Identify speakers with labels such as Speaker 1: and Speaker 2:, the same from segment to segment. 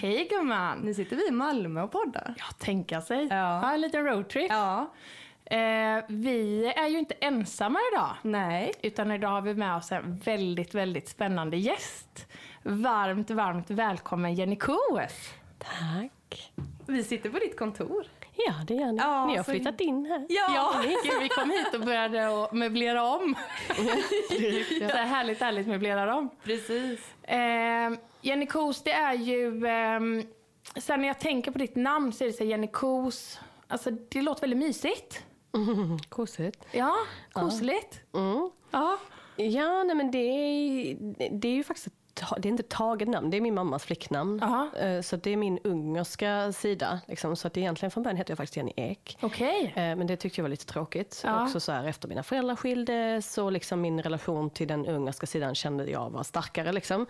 Speaker 1: Hej!
Speaker 2: Gumman!
Speaker 1: Nu sitter vi i Malmö och poddar.
Speaker 2: Ja, tänka sig.
Speaker 1: Ja.
Speaker 2: Ha en liten roadtrip.
Speaker 1: Ja.
Speaker 2: Eh, vi är ju inte ensamma idag.
Speaker 1: Nej.
Speaker 2: Utan idag har vi med oss en väldigt, väldigt spännande gäst. Varmt, varmt välkommen Jenny Koes.
Speaker 3: Tack.
Speaker 1: Vi sitter på ditt kontor.
Speaker 3: Ja, det gör ni.
Speaker 1: Ja,
Speaker 3: ni har
Speaker 1: så-
Speaker 3: flyttat in här.
Speaker 2: Ja, gud, vi kom hit och började att möblera om. Så här härligt, härligt möblera om.
Speaker 1: Precis.
Speaker 2: Eh, Jenny Kos, det är ju... ehm, sen när jag tänker på ditt namn så är det så Jenny Kos. Alltså det låter väldigt mysigt.
Speaker 3: Mm, kosigt.
Speaker 2: Ja, kosligt.
Speaker 3: Mm.
Speaker 2: Ja.
Speaker 3: Ja, nej men det är, det är ju faktiskt ett det är inte taget namn, det är min mammas flicknamn.
Speaker 2: Aha.
Speaker 3: Eh, Så det är min ungerska sida. Liksom. Så att egentligen från början hette jag faktiskt Jenny Ek.
Speaker 2: Okej.
Speaker 3: Eh, Men det tyckte jag var lite tråkigt.
Speaker 2: Ja.
Speaker 3: Också så här, efter mina föräldrar skildes och liksom min relation till den ungerska sidan kände jag var starkare. Liksom.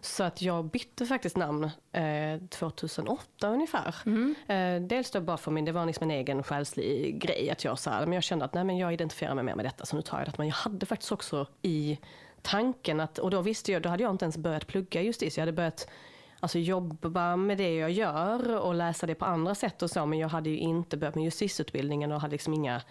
Speaker 3: Så att jag bytte faktiskt namn eh, 2008 ungefär. Eh, dels då bara för min, det var liksom en egen själslig grej. Att jag, så här, men jag kände att nej, men jag identifierar mig mer med detta så nu tar jag det. Men jag hade faktiskt också i tanken att, och då visste jag, då hade jag inte ens börjat plugga just det. Så jag hade börjat Alltså jobba med det jag gör och läsa det på andra sätt och så. Men jag hade ju inte börjat med justitieutbildningen och hade liksom inga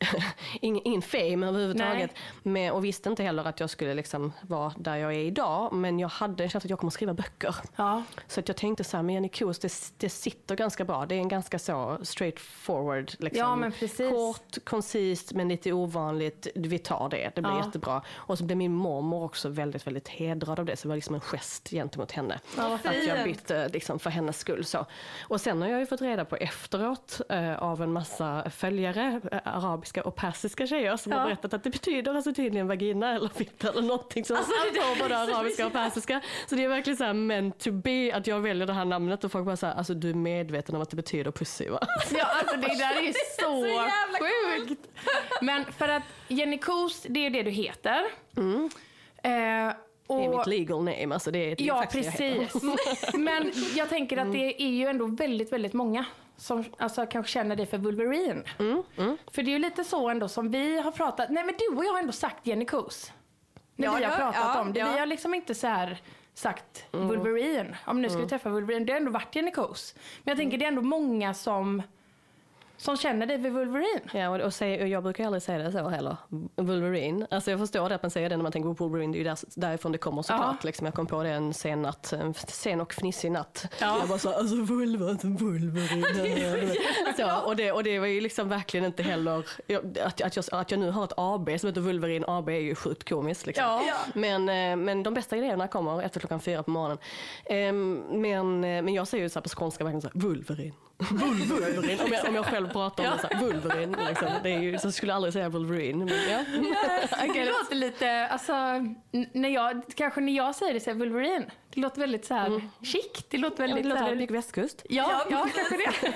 Speaker 3: ingen, ingen fame överhuvudtaget. Men, och visste inte heller att jag skulle liksom vara där jag är idag. Men jag hade en känsla att jag kommer att skriva böcker.
Speaker 2: Ja.
Speaker 3: Så att jag tänkte så här, men Jenny Kos, det, det sitter ganska bra. Det är en ganska så straight forward. Liksom.
Speaker 2: Ja.
Speaker 3: Kort, koncist, men lite ovanligt. Vi tar det, det blir
Speaker 2: Ja.
Speaker 3: jättebra. Och så blev min mormor också väldigt, väldigt hedrad av det. Så det var liksom en gest gentemot henne. Att jag bytte liksom, för hennes skull. Så. Och sen har jag ju fått reda på efteråt eh, av en massa följare, eh, arabiska och persiska tjejer, som
Speaker 2: Ja.
Speaker 3: har berättat att det betyder alltså tydligen vagina eller fitta eller någonting. Så
Speaker 1: Alltså, det-
Speaker 3: på både arabiska och persiska. Så det är verkligen så här meant to be att jag väljer det här namnet och folk bara säger alltså du är medveten om att det betyder pussy va?
Speaker 2: Ja, alltså det där är ju så,
Speaker 1: Så
Speaker 2: sjukt. Men för att Jenny Kos, det är det du heter. Eh, och,
Speaker 3: Det är mitt legal name, alltså det är
Speaker 2: Ja,
Speaker 3: det jag
Speaker 2: precis. Men jag tänker att det är ju ändå väldigt, väldigt många som alltså, kanske känner dig för Wolverine.
Speaker 3: Mm,
Speaker 2: För det är ju lite så ändå som vi har pratat, nej men du och jag har ändå sagt Jenny Kos. När
Speaker 1: Ja,
Speaker 2: vi har pratat
Speaker 1: ja,
Speaker 2: om det.
Speaker 1: ja.
Speaker 2: Vi har liksom inte så här sagt
Speaker 3: Mm.
Speaker 2: Wolverine. Om nu ska vi träffa Wolverine, det har ändå varit Jenny Kos. Men jag tänker det är ändå många som, som känner dig för Wolverine.
Speaker 3: Ja, och, och, säg, och jag brukar aldrig säga det så heller. Wolverine. Alltså jag förstår det att man säger det när man tänker på Wolverine, det är ju där, därifrån det kommer såklart.
Speaker 2: Ja.
Speaker 3: Liksom, jag kom på det en sen natt, en sen och fnissig natt.
Speaker 2: Ja.
Speaker 3: Jag bara så, alltså vulva, alltså Wolverine. så, och, det, och det var ju liksom verkligen inte heller, jag, att, att, jag, att jag nu har ett AB som heter Wolverine AB är ju sjukt komiskt. Liksom.
Speaker 2: Ja.
Speaker 3: Men, eh, men de bästa idéerna kommer efter klockan fyra på morgonen. Ehm, Men, eh, men jag säger ju så här på skånska verkligen så här, Wolverine. Wolverine. Om, jag, om jag själv pratar om det så här, Wolverine. Liksom. Det är ju, så skulle jag aldrig säga Wolverine. Men, ja.
Speaker 2: Det låter lite, alltså, när jag, kanske när jag säger det så här, Wolverine. Det låter väldigt så här chic. Det låter
Speaker 3: Ja,
Speaker 2: väldigt
Speaker 3: det låter
Speaker 2: så här,
Speaker 3: väldigt mycket västkust.
Speaker 2: Ja, ja, kanske det.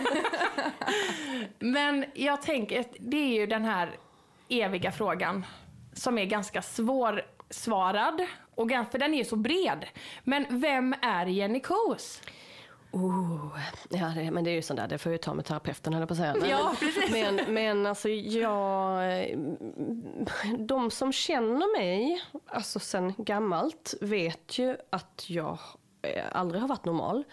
Speaker 2: Men jag tänker, att det är ju den här eviga frågan som är ganska svårsvarad. Och för den är ju så bred. Men vem är Jenny Kos?
Speaker 3: Oh, ja, det, men det är ju sånt där, det får jag ju ta med terapeuten höll på att säga.
Speaker 2: Ja,
Speaker 3: men, men, men alltså jag, de som känner mig, alltså sen gammalt, vet ju att jag aldrig har varit normal.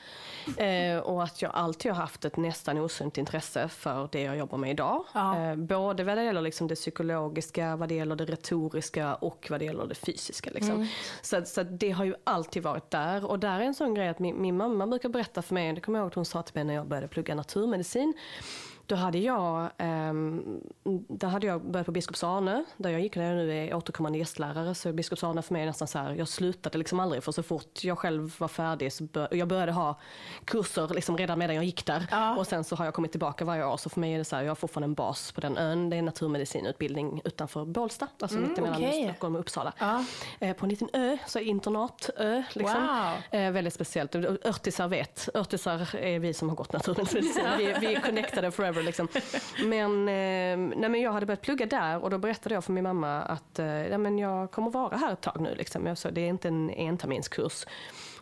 Speaker 3: Eh, och att jag alltid har haft ett nästan osunt intresse för det jag jobbar med idag.
Speaker 2: Ja.
Speaker 3: Eh, både vad det gäller liksom det psykologiska, vad det gäller det retoriska och vad det gäller det fysiska. Liksom. Så, att- så att det har ju alltid varit där. Och där är en sån grej att min, min mamma brukar berätta för mig, det kommer jag ihåg att hon sa till mig när jag började plugga naturmedicin. Då hade jag, ehm, där hade jag börjat på Biskops Arne, där jag gick när jag nu är återkommande gästlärare. Så Biskops Arne för mig är nästan så här, jag slutade liksom aldrig för så fort jag själv var färdig så bör, jag började ha kurser liksom redan medan jag gick där.
Speaker 2: Ja.
Speaker 3: Och sen så har jag kommit tillbaka varje år. Så för mig är det så här, jag har fortfarande en bas på den ön. Det är naturmedicinutbildning utanför Bålsta, alltså mittemellan
Speaker 2: okej.
Speaker 3: Stockholm och Uppsala.
Speaker 2: Ja.
Speaker 3: Eh, på en liten ö, så internatö. Liksom.
Speaker 2: Wow.
Speaker 3: Eh, väldigt speciellt. Örtisar vet. Örtisar är vi som har gått naturmedicin. vi, vi är connectade forever. Liksom. Men, eh, nej, men jag hade börjat plugga där och då berättade jag för min mamma att eh, ja, men jag kommer vara här ett tag nu. Liksom. Jag sa, det är inte en enterminskurs.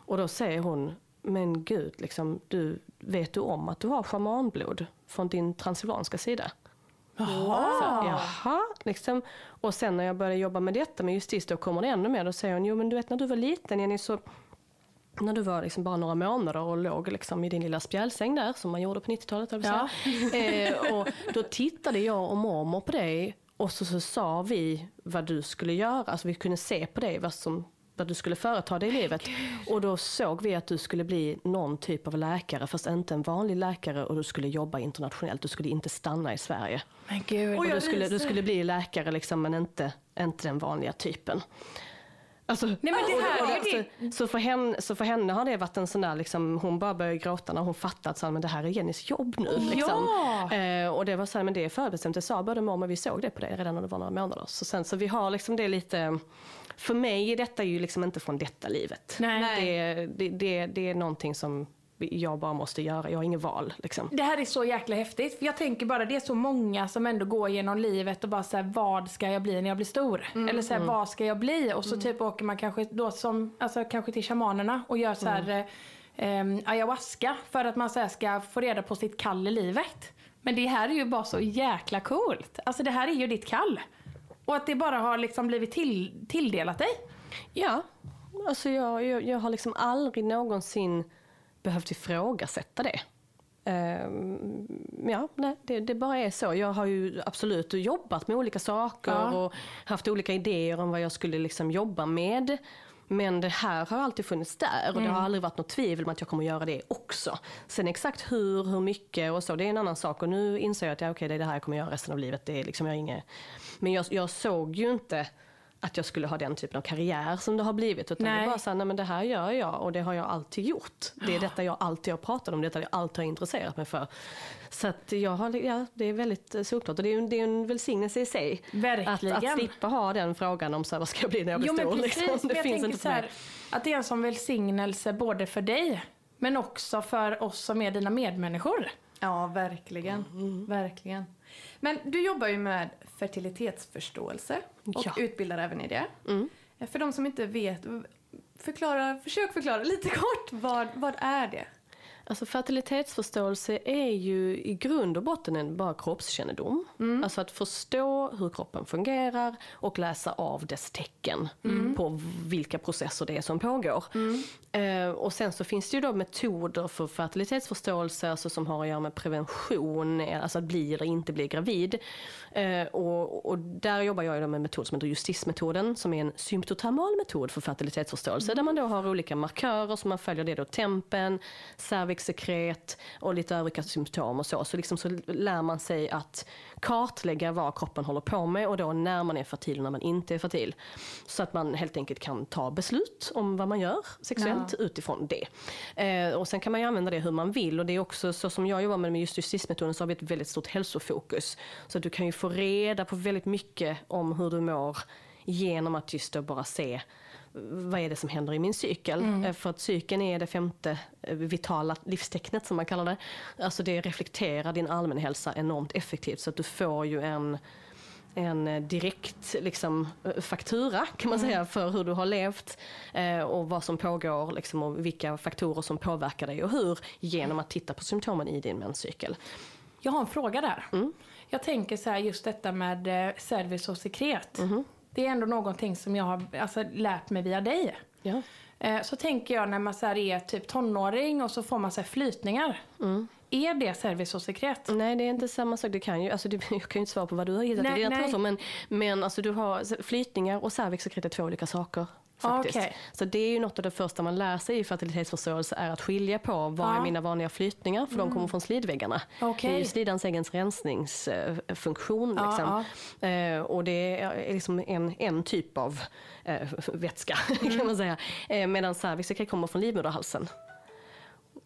Speaker 3: Och då säger hon, men gud, liksom, du, vet du om att du har shamanblod från din transylvanska sida? Så, jaha, liksom. Och sen när jag började jobba med detta med justis, då kommer det ännu mer. Då säger hon, jo men du vet när du var liten Jenny så när du var liksom bara några månader och låg liksom i din lilla spjälsäng där, som man gjorde på 90-talet. höll jag på att säga. eh, och då tittade jag och mormor på dig och så, så sa vi vad du skulle göra. Alltså vi kunde se på dig vad, som, vad du skulle företa dig i livet. Och då såg vi att du skulle bli någon typ av läkare, fast inte en vanlig läkare och du skulle jobba internationellt. Du skulle inte stanna i Sverige.
Speaker 2: Men gud.
Speaker 3: Och du skulle, du skulle bli läkare liksom, men inte, inte den vanliga typen. Alltså,
Speaker 2: Nej, men det här
Speaker 3: och- och-
Speaker 2: ju
Speaker 3: så, så, för henne, så för henne har det varit en sån där, liksom, hon bara började gråta när hon fattade att det här är Jennys jobb nu. Liksom.
Speaker 2: Ja.
Speaker 3: Eh, och det var så här, men det är förbestämt, det sa både mormor, vi såg det på dig redan när det var några månader. Så, sen, så vi har liksom det lite, för mig är detta ju liksom inte från detta livet.
Speaker 2: Nej.
Speaker 3: Det, det, det, det är någonting som jag bara måste göra, jag har inget val. Liksom.
Speaker 2: Det här är så jäkla häftigt. För jag tänker bara, det är så många som ändå går genom livet och bara säger vad ska jag bli när jag blir stor? Eller så här, vad ska jag bli? Och så typ åker man kanske då som, alltså kanske till shamanerna och gör så här eh, em, ayahuasca för att man så ska få reda på sitt kall i livet. Men det här är ju bara så jäkla coolt. Alltså det här är ju ditt kall. Och att det bara har liksom blivit till, tilldelat dig.
Speaker 3: Ja, alltså jag, jag, jag har liksom aldrig någonsin behövt ifrågasätta det. Ehm, ja, nej, det, det bara är så. Jag har ju absolut jobbat med olika saker
Speaker 2: Ja.
Speaker 3: och haft olika idéer om vad jag skulle liksom jobba med. Men det här har alltid funnits där och det har aldrig varit något tvivel om att jag kommer göra det också. Sen exakt hur, hur mycket och så, det är en annan sak. Och nu inser jag att ja, okej, det är det här jag kommer göra resten av livet. Det är liksom, jag inget... Men jag, jag såg ju inte att jag skulle ha den typen av karriär som det har blivit. Utan det
Speaker 2: Nej.
Speaker 3: är bara så här, nej men det här gör jag och det har jag alltid gjort. Det är detta jag alltid har pratat om, detta jag alltid har intresserat mig för. Så att jag har, ja, det är väldigt eh, solklart och det är en, det är en välsignelse i sig.
Speaker 2: Verkligen.
Speaker 3: Att, att slippa ha den frågan om så här, vad ska jag bli när jag blir
Speaker 2: Jo men
Speaker 3: stor.
Speaker 2: precis,
Speaker 3: liksom.
Speaker 2: men
Speaker 3: Det
Speaker 2: jag
Speaker 3: finns inte
Speaker 2: så här, att det är en sån välsignelse både för dig men också för oss som är dina medmänniskor.
Speaker 1: Ja, verkligen. verkligen. Men du jobbar ju med fertilitetsförståelse och
Speaker 3: Ja.
Speaker 1: utbildar även i det. För de som inte vet, förklara, försök förklara lite kort, vad, vad är det?
Speaker 3: Alltså fertilitetsförståelse är ju i grund och botten en bara kroppskännedom. Alltså att förstå hur kroppen fungerar och läsa av dess tecken på vilka processer det är som pågår. Eh, och sen så finns det ju då metoder för fertilitetsförståelse alltså som har att göra med prevention, eh, alltså att bli eller inte bli gravid. Eh, och, och där jobbar jag ju då med en metod som heter justismetoden som är en symptotermal metod för fertilitetsförståelse där man då har olika markörer som man följer det då tempen, cervixsekret och lite övriga symptom och så. Så liksom så lär man sig att kartlägga vad kroppen håller på med och då när man är fertil och när man inte är fertil. Så att man helt enkelt kan ta beslut om vad man gör sexuellt utifrån det. Eh, och sen kan man ju använda det hur man vill och det är också så som jag jobbar med med just justismetoden så har vi ett väldigt stort hälsofokus. Så att du kan ju få reda på väldigt mycket om hur du mår genom att just då bara se vad är det som händer i min cykel? Eh, För att cykeln är det femte eh, vitala livstecknet som man kallar det. Alltså det reflekterar din allmänhälsa enormt effektivt så att du får ju en en eh, direkt liksom, faktura kan man säga för hur du har levt eh, och vad som pågår liksom, och vilka faktorer som påverkar dig och hur genom att titta på symptomen i din menscykel.
Speaker 2: Jag har en fråga där. Jag tänker så här just detta med cervix och sekret. Det är ändå någonting som jag har alltså, lärt mig via dig.
Speaker 3: Ja.
Speaker 2: Eh, Så tänker jag när man så är typ tonåring och så får man så flytningar. Är det cervix och sekret?
Speaker 3: Nej, det är inte samma sak. Det kan ju, alltså, det, jag kan ju inte svara på vad du har hittat
Speaker 2: Nej,
Speaker 3: i dina
Speaker 2: nej.
Speaker 3: men, men alltså, du har flytningar och cervixsekret är två olika saker. Faktiskt.
Speaker 2: Okej.
Speaker 3: Så det är ju något av det första man lär sig i fertilitetsförståelse är att skilja på vad
Speaker 2: Ja. Mm.
Speaker 3: är mina vanliga flytningar, för de kommer från slidväggarna.
Speaker 2: Okej.
Speaker 3: Det är ju slidans egen rensningsfunktion.
Speaker 2: Ja,
Speaker 3: Liksom. Eh, och det är liksom en, en typ av eh, vätska
Speaker 2: Mm.
Speaker 3: kan man säga. Eh, medan cervixsekret kommer från livmoderhalsen.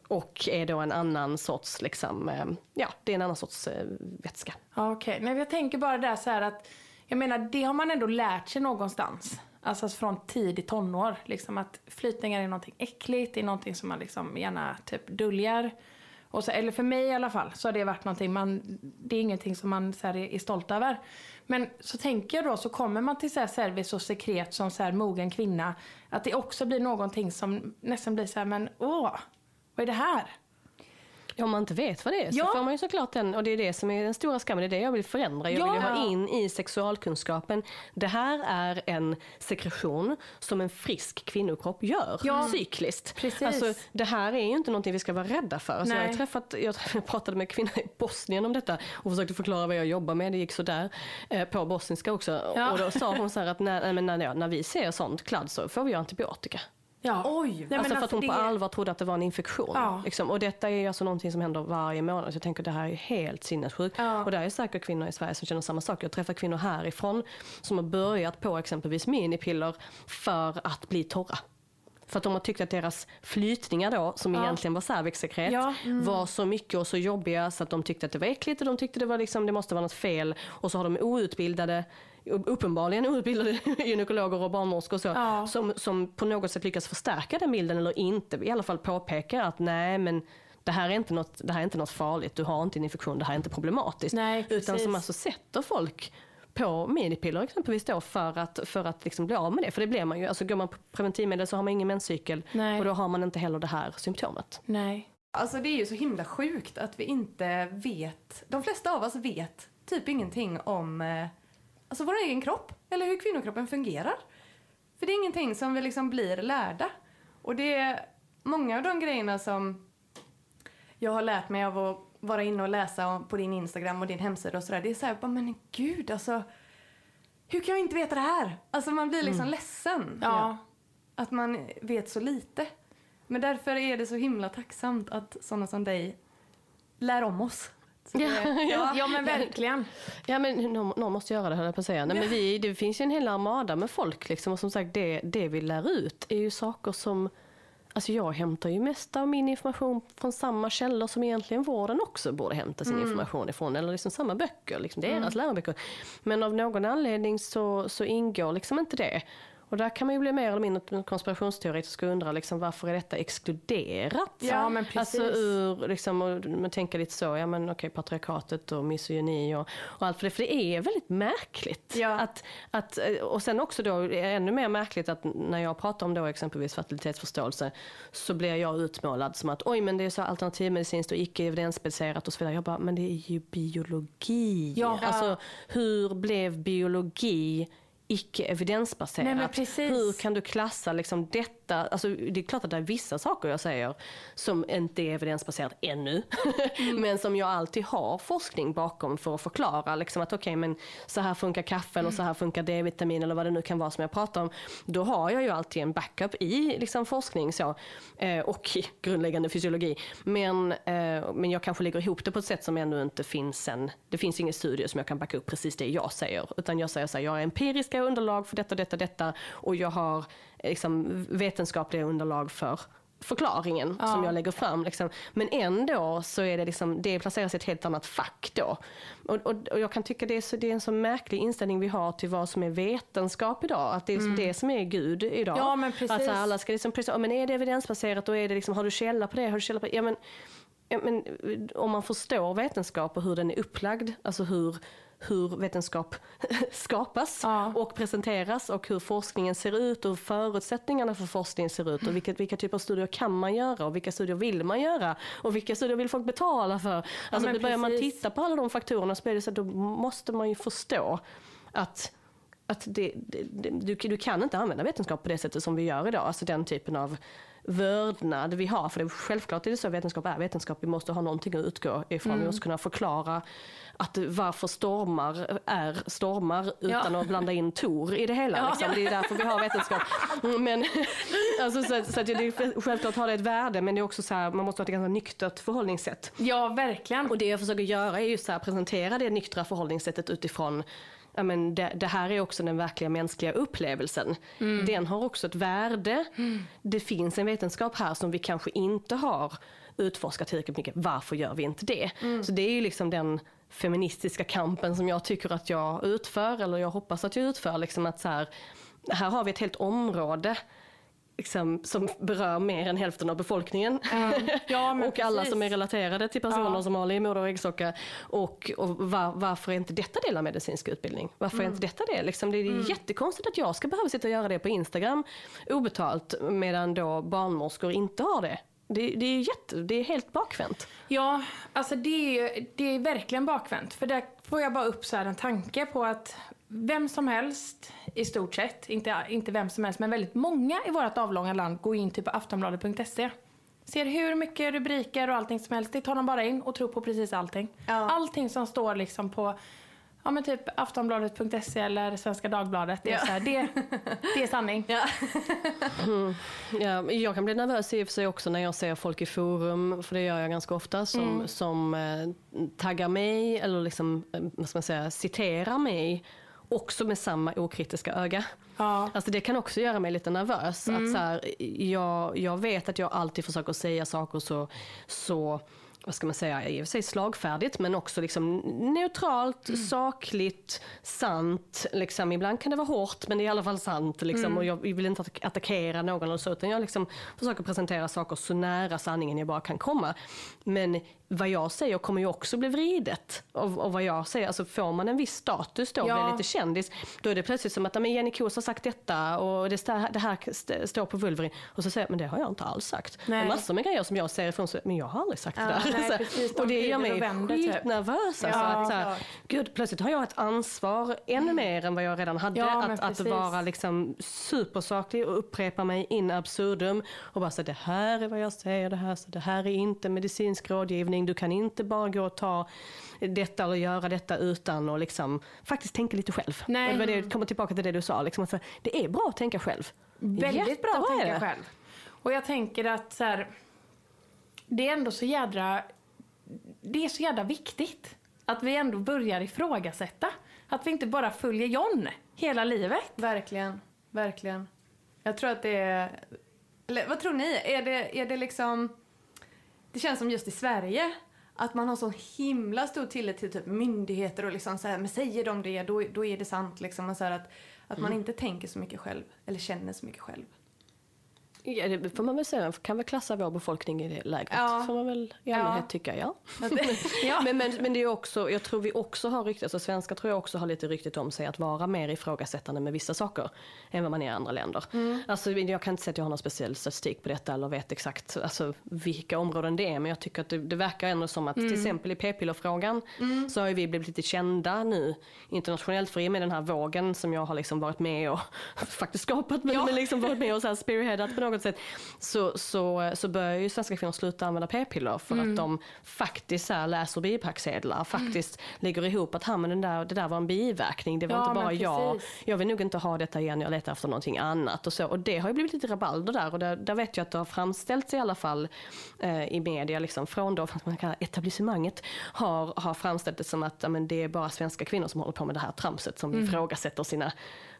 Speaker 3: Och är då en annan sorts, liksom, eh, ja, det är en annan sorts eh, vätska.
Speaker 2: Ja, Okej, Nej, jag tänker bara där så här att jag menar det har man ändå lärt sig någonstans. Alltså från tidig tonår. Liksom att flytningar är någonting äckligt, det är någonting som man liksom gärna typ döljer. Och så, eller för mig i alla fall så har det varit någonting man, det är ingenting som man så här, är, är stolt över. Men så tänker jag då så kommer man till så här service och sekret som så här mogen kvinna. Att det också blir någonting som nästan blir så här men åh, vad är det här?
Speaker 3: Om man inte vet vad det är så
Speaker 2: Ja.
Speaker 3: får man ju såklart den, och det är det som är den stora skammen, det är det jag vill förändra. Jag vill
Speaker 2: Ja.
Speaker 3: ha in i sexualkunskapen, det här är en sekretion som en frisk kvinnokropp gör
Speaker 2: Ja.
Speaker 3: cykliskt.
Speaker 2: Precis.
Speaker 3: Alltså, det här är ju inte någonting vi ska vara rädda för. Alltså, jag, har träffat, jag pratade med kvinnor i Bosnien om detta och försökte förklara vad jag jobbar med, det gick sådär. Eh, på bosniska också.
Speaker 2: Ja.
Speaker 3: Och då sa hon så här att när, men när, när vi ser sånt kladd så får vi antibiotika.
Speaker 2: Ja.
Speaker 1: Oj.
Speaker 2: Nej,
Speaker 3: alltså för att hon
Speaker 2: det-
Speaker 3: på allvar trodde att det var en infektion.
Speaker 2: Ja.
Speaker 3: Liksom. Och detta är alltså någonting som händer varje månad. Så jag tänker det här är helt sinnessjukt.
Speaker 2: Ja.
Speaker 3: Och det är säkert kvinnor i Sverige som känner samma sak. Jag träffar kvinnor härifrån som har börjat på exempelvis minipiller för att bli torra. För att de har tyckt att deras flytningar då, som
Speaker 2: Ja.
Speaker 3: egentligen var cervixsekret,
Speaker 2: Ja. Mm.
Speaker 3: var så mycket och så jobbiga så att de tyckte att det var äckligt och de tyckte det var liksom, det måste vara något fel. Och så har de outbildade, uppenbarligen outbildade gynekologer och barnmorskor och så,
Speaker 2: Ja.
Speaker 3: som, som på något sätt lyckas förstärka den bilden eller inte, i alla fall påpekar att nej men det här, är inte något, det här är inte något farligt, du har inte en infektion, det här är inte problematiskt.
Speaker 2: Nej,
Speaker 3: Utan som alltså sätter folk på minipiller exempelvis då för att, för att liksom bli av med det. För det blir man ju, alltså går man på preventivmedel så har man ingen menscykel
Speaker 2: Nej.
Speaker 3: och då har man inte heller det här symptomet.
Speaker 2: Nej.
Speaker 1: Alltså det är ju så himla sjukt att vi inte vet, de flesta av oss vet typ ingenting om eh, alltså vår egen kropp eller hur kvinnokroppen fungerar. För det är ingenting som vi liksom blir lärda. Och det är många av de grejerna som jag har lärt mig av att vara inne och läsa på din Instagram och din hemsida och sådär. Det är såhär, bara, men gud alltså. Hur kan jag inte veta det här? Alltså man blir liksom ledsen.
Speaker 2: Ja.
Speaker 1: Att man vet så lite. Men därför är det så himla tacksamt att sådana som dig lär om oss. Det,
Speaker 2: Ja. ja, men verkligen.
Speaker 3: Ja men någon, någon måste göra det höll jag på att säga. Nej, men vi, det finns ju en hel armada med folk liksom, och som sagt det, det vi lär ut är ju saker som Alltså jag hämtar ju mest av min information från samma källor som egentligen vården också borde hämta sin information ifrån. Eller liksom samma böcker, liksom deras läroböcker. Men av någon anledning så, så ingår liksom inte det. Och där kan man ju bli mer eller mindre konspirationsteoretisk och undra liksom, varför är detta exkluderat?
Speaker 2: Ja, men precis.
Speaker 3: Alltså ur, liksom, och man tänker lite så, ja men okej patriarkatet och misogyni och, och allt för det. För det är väldigt märkligt.
Speaker 1: Ja.
Speaker 3: Att, att, och sen också då, ännu mer märkligt att när jag pratar om då exempelvis fertilitetsförståelse så blir jag utmålad som att oj men det är så alternativmedicinskt och icke evidensbaserat och så vidare. Jag bara, men det är ju biologi.
Speaker 2: Ja.
Speaker 3: Alltså hur blev biologi icke evidensbaserat.
Speaker 2: Nej.
Speaker 3: Hur kan du klassa liksom detta? Alltså, det är klart att det är vissa saker jag säger som inte är evidensbaserat ännu.
Speaker 2: Mm.
Speaker 3: men som jag alltid har forskning bakom för att förklara. Liksom att okej, men så här funkar kaffe eller så här funkar D-vitamin eller vad det nu kan vara som jag pratar om. Då har jag ju alltid en backup i liksom, forskning så, eh, och i grundläggande fysiologi. Men, eh, men jag kanske lägger ihop det på ett sätt som ännu inte finns en... Det finns ingen studie som jag kan backa upp precis det jag säger. Utan jag säger så här, jag har empiriska underlag för detta, detta, detta och jag har liksom, vetenskapliga underlag för förklaringen som jag lägger fram. Liksom. Men ändå så är det liksom, det placeras i ett helt annat fack då. Och, och, och jag kan tycka det är, så, det är en så märklig inställning vi har till vad som är vetenskap idag. Att det är det som är Gud idag.
Speaker 2: Ja, men precis.
Speaker 3: Att så här, alla ska liksom, precis, ja, men är det evidensbaserat och är det liksom, har du källa på det? Har du källa på det? Ja, men, ja, men om man förstår vetenskap och hur den är upplagd, alltså hur hur vetenskap skapas
Speaker 2: Ja.
Speaker 3: och presenteras och hur forskningen ser ut och förutsättningarna för forskningen ser ut och vilka, vilka typer av studier kan man göra och vilka studier vill man göra och vilka studier vill folk betala för. Alltså det börjar man titta på alla de faktorerna så det så att då måste man ju förstå att att det, det, du, du kan inte använda vetenskap på det sättet som vi gör idag. Alltså den typen av vördnad vi har. För det, självklart är det så att vetenskap är vetenskap. Vi måste ha någonting att utgå ifrån. Vi måste kunna förklara att varför stormar är stormar utan att blanda in Tor i det hela.
Speaker 2: Ja.
Speaker 3: Liksom. Det är därför vi har vetenskap. Mm, Men, alltså, så, så att det, är- självklart har det ett värde men det är också så här, man måste ha ett ganska nyktert förhållningssätt.
Speaker 2: Ja, verkligen.
Speaker 3: Och det jag försöker göra är ju så här, presentera det nyktra förhållningssättet utifrån Ja, men det, det här är också den verkliga mänskliga upplevelsen. Den har också ett värde. Det finns en vetenskap här som vi kanske inte har utforskat tillräckligt mycket. Varför gör vi inte det? Så det är ju liksom den feministiska kampen som jag tycker att jag utför, eller jag hoppas att jag utför. Liksom att så här, här har vi ett helt område liksom, som berör mer än hälften av befolkningen.
Speaker 2: Ja, men
Speaker 3: och alla
Speaker 2: precis.
Speaker 3: som är relaterade till personer
Speaker 2: Ja.
Speaker 3: som har livmoder och äggstocka. Och, och var, varför är inte detta del av medicinsk utbildning? Varför
Speaker 2: Mm.
Speaker 3: är inte detta det? Liksom, det är jättekonstigt att jag ska behöva sitta och göra det på Instagram obetalt medan då barnmorskor inte har det. Det, det, är jätte, det är helt bakvänt.
Speaker 2: Ja, alltså det är, det är verkligen bakvänt. För där får jag bara upp så en tanke på att vem som helst i stort sett, inte, inte vem som helst, men väldigt många i vårt avlånga land går in typ på aftonbladet.se. Ser hur mycket rubriker och allting som helst, det tar de bara in och tror på precis allting. Ja. Allting som står liksom på Ja men typ aftonbladet.se eller Svenska Dagbladet. Det är, ja. så här, det, det är sanning. Ja.
Speaker 3: Mm. Ja, jag kan bli nervös i och för sig också när jag ser folk i forum, för det gör jag ganska ofta, som, mm. som eh, taggar mig eller liksom, eh, vad ska man säga, citerar mig också med samma okritiska öga. Ja. Alltså det kan också göra mig lite nervös. Mm. Att så här, jag, jag vet att jag alltid försöker säga saker så, så vad ska man säga, i och för sig slagfärdigt men också liksom neutralt, mm. sakligt, sant. Liksom, ibland kan det vara hårt men det är i alla fall sant. Liksom, mm. och jag vill inte attackera någon eller så utan jag liksom försöker presentera saker så nära sanningen jag bara kan komma. Men vad jag säger kommer ju också bli vridet av, av vad jag säger. Alltså får man en viss status då, ja. blir lite kändis, då är det plötsligt som att men Jenny Kos har sagt detta och det, det här står på Wolverine. Och så säger jag, men det har jag inte alls sagt. Nej. Och massor med grejer som jag säger ifrån, så, men jag har aldrig sagt ja, det där. Nej, precis, och det gör mig typ. skitnervös. Alltså, ja, att, så här, gud, plötsligt har jag ett ansvar ännu mm. mer än vad jag redan hade. att, att vara liksom supersaklig och upprepa mig in absurdum och bara säga det här är vad jag säger, det här, så det här är inte medicinsk rådgivning. Du kan inte bara gå och ta detta och göra detta utan att liksom faktiskt tänka lite själv. Nej. Det, det kommer tillbaka till det du sa. Liksom, alltså, det är bra att tänka själv.
Speaker 2: Väldigt Jättebra bra att tänka själv. Och jag tänker att så här, det är ändå så jädra, det är så jädra viktigt att vi ändå börjar ifrågasätta. Att vi inte bara följer John hela livet.
Speaker 1: Verkligen, verkligen. Jag tror att det är, eller vad tror ni? Är det, är det liksom det känns som just i Sverige att man har så himla stor tillit till typ myndigheter och liksom så här, men säger de det då, då är det sant liksom. Och så att, att man mm. inte tänker så mycket själv eller känner så mycket själv.
Speaker 3: Ja, det får man väl säga. Kan väl klassa vår befolkning i det läget. Ja. får man väl i allmänhet ja. tycka, ja. ja. men, men, men det är också, jag tror vi också har ryktet, alltså svenskar tror jag också har lite ryktet om sig att vara mer ifrågasättande med vissa saker än vad man är i andra länder. Mm. Alltså, jag kan inte säga att jag har någon speciell statistik på detta eller vet exakt alltså, vilka områden det är, men jag tycker att det, det verkar ändå som att mm. till exempel i p-pillerfrågan mm. så har vi blivit lite kända nu internationellt för i och med den här vågen som jag har liksom varit med och faktiskt skapat, men, ja. men liksom varit med och så här spearheadat på något något sätt så, så, så börjar ju svenska kvinnor sluta använda p-piller för mm. att de faktiskt så här, läser bipacksedlar, faktiskt mm. lägger ihop att men den där, det där var en biverkning, det var ja, inte bara jag. Jag vill nog inte ha detta igen, jag letar efter någonting annat. Och, så. och det har ju blivit lite rabalder där och där, där vet jag att det har framställts i alla fall eh, i media, liksom, från då, man kallar etablissemanget, har, har framställt det som att men, det är bara svenska kvinnor som håller på med det här tramset som mm. ifrågasätter sina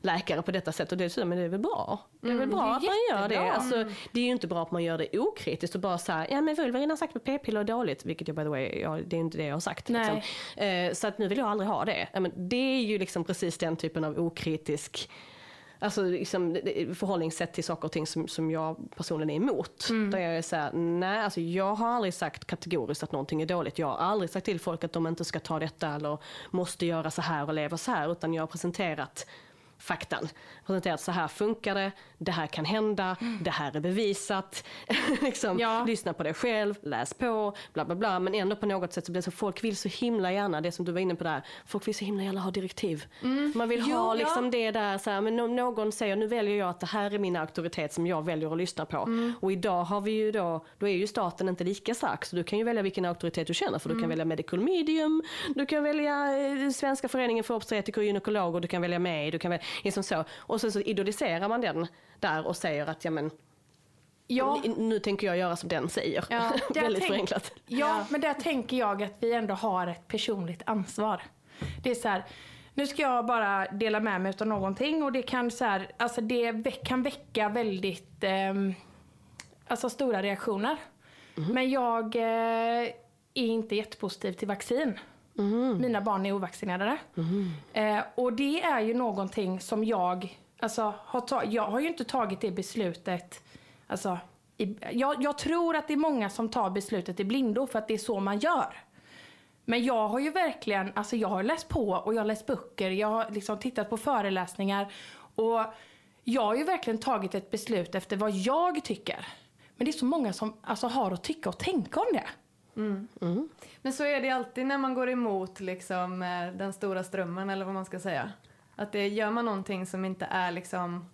Speaker 3: läkare på detta sätt. Och det så, men det är väl bra? Det är väl mm, bra är att man gör det? Alltså, det är ju inte bra att man gör det okritiskt och bara så ja men Wolverine har sagt att p-piller är dåligt, vilket jag by the way, ja, det är inte det jag har sagt. Liksom. Eh, så att nu vill jag aldrig ha det. Ja, men det är ju liksom precis den typen av okritisk Alltså liksom, förhållningssätt till saker och ting som, som jag personligen är emot. Mm. Där jag är såhär, nej alltså jag har aldrig sagt kategoriskt att någonting är dåligt. Jag har aldrig sagt till folk att de inte ska ta detta eller måste göra så här och leva så här. Utan jag har presenterat faktan. Presenterat så här funkar det, det här kan hända, mm. det här är bevisat. liksom, ja. Lyssna på det själv, läs på, bla bla bla. Men ändå på något sätt så blir det så, folk vill så himla gärna, det som du var inne på där, folk vill så himla gärna ha direktiv. Mm. Man vill jo, ha liksom ja. det där, så här, men någon säger nu väljer jag att det här är min auktoritet som jag väljer att lyssna på. Mm. Och idag har vi ju då, då är ju staten inte lika stark så du kan ju välja vilken auktoritet du känner för du kan mm. välja medical medium, du kan välja eh, Svenska föreningen för obstetriker och gynekologer, du kan välja mig, du kan välja, liksom så. Och sen så idoliserar man den där och säger att ja men Ja. Nu tänker jag göra som den säger. Ja, Väldigt tänk, förenklat.
Speaker 2: Ja, ja, men där tänker jag att vi ändå har ett personligt ansvar. Det är så här, nu ska jag bara dela med mig av någonting och det kan, så här, alltså det kan väcka väldigt eh, alltså stora reaktioner. Mm. Men jag eh, är inte jättepositiv till vaccin. Mm. Mina barn är ovaccinerade. Mm. Eh, och det är ju någonting som jag, alltså, har tagit, jag har ju inte tagit det beslutet, alltså, i, jag, jag, tror att det är många som tar beslutet i blindo för att det är så man gör. Men jag har ju verkligen, alltså jag har läst på och jag har läst böcker, jag har liksom tittat på föreläsningar och jag har ju verkligen tagit ett beslut efter vad jag tycker. Men det är så många som alltså, har att tycka och tänka om det.
Speaker 1: Men så är det alltid när man går emot liksom, eh, den stora strömmen eller vad man ska säga. Att det, gör man någonting som inte är liksom,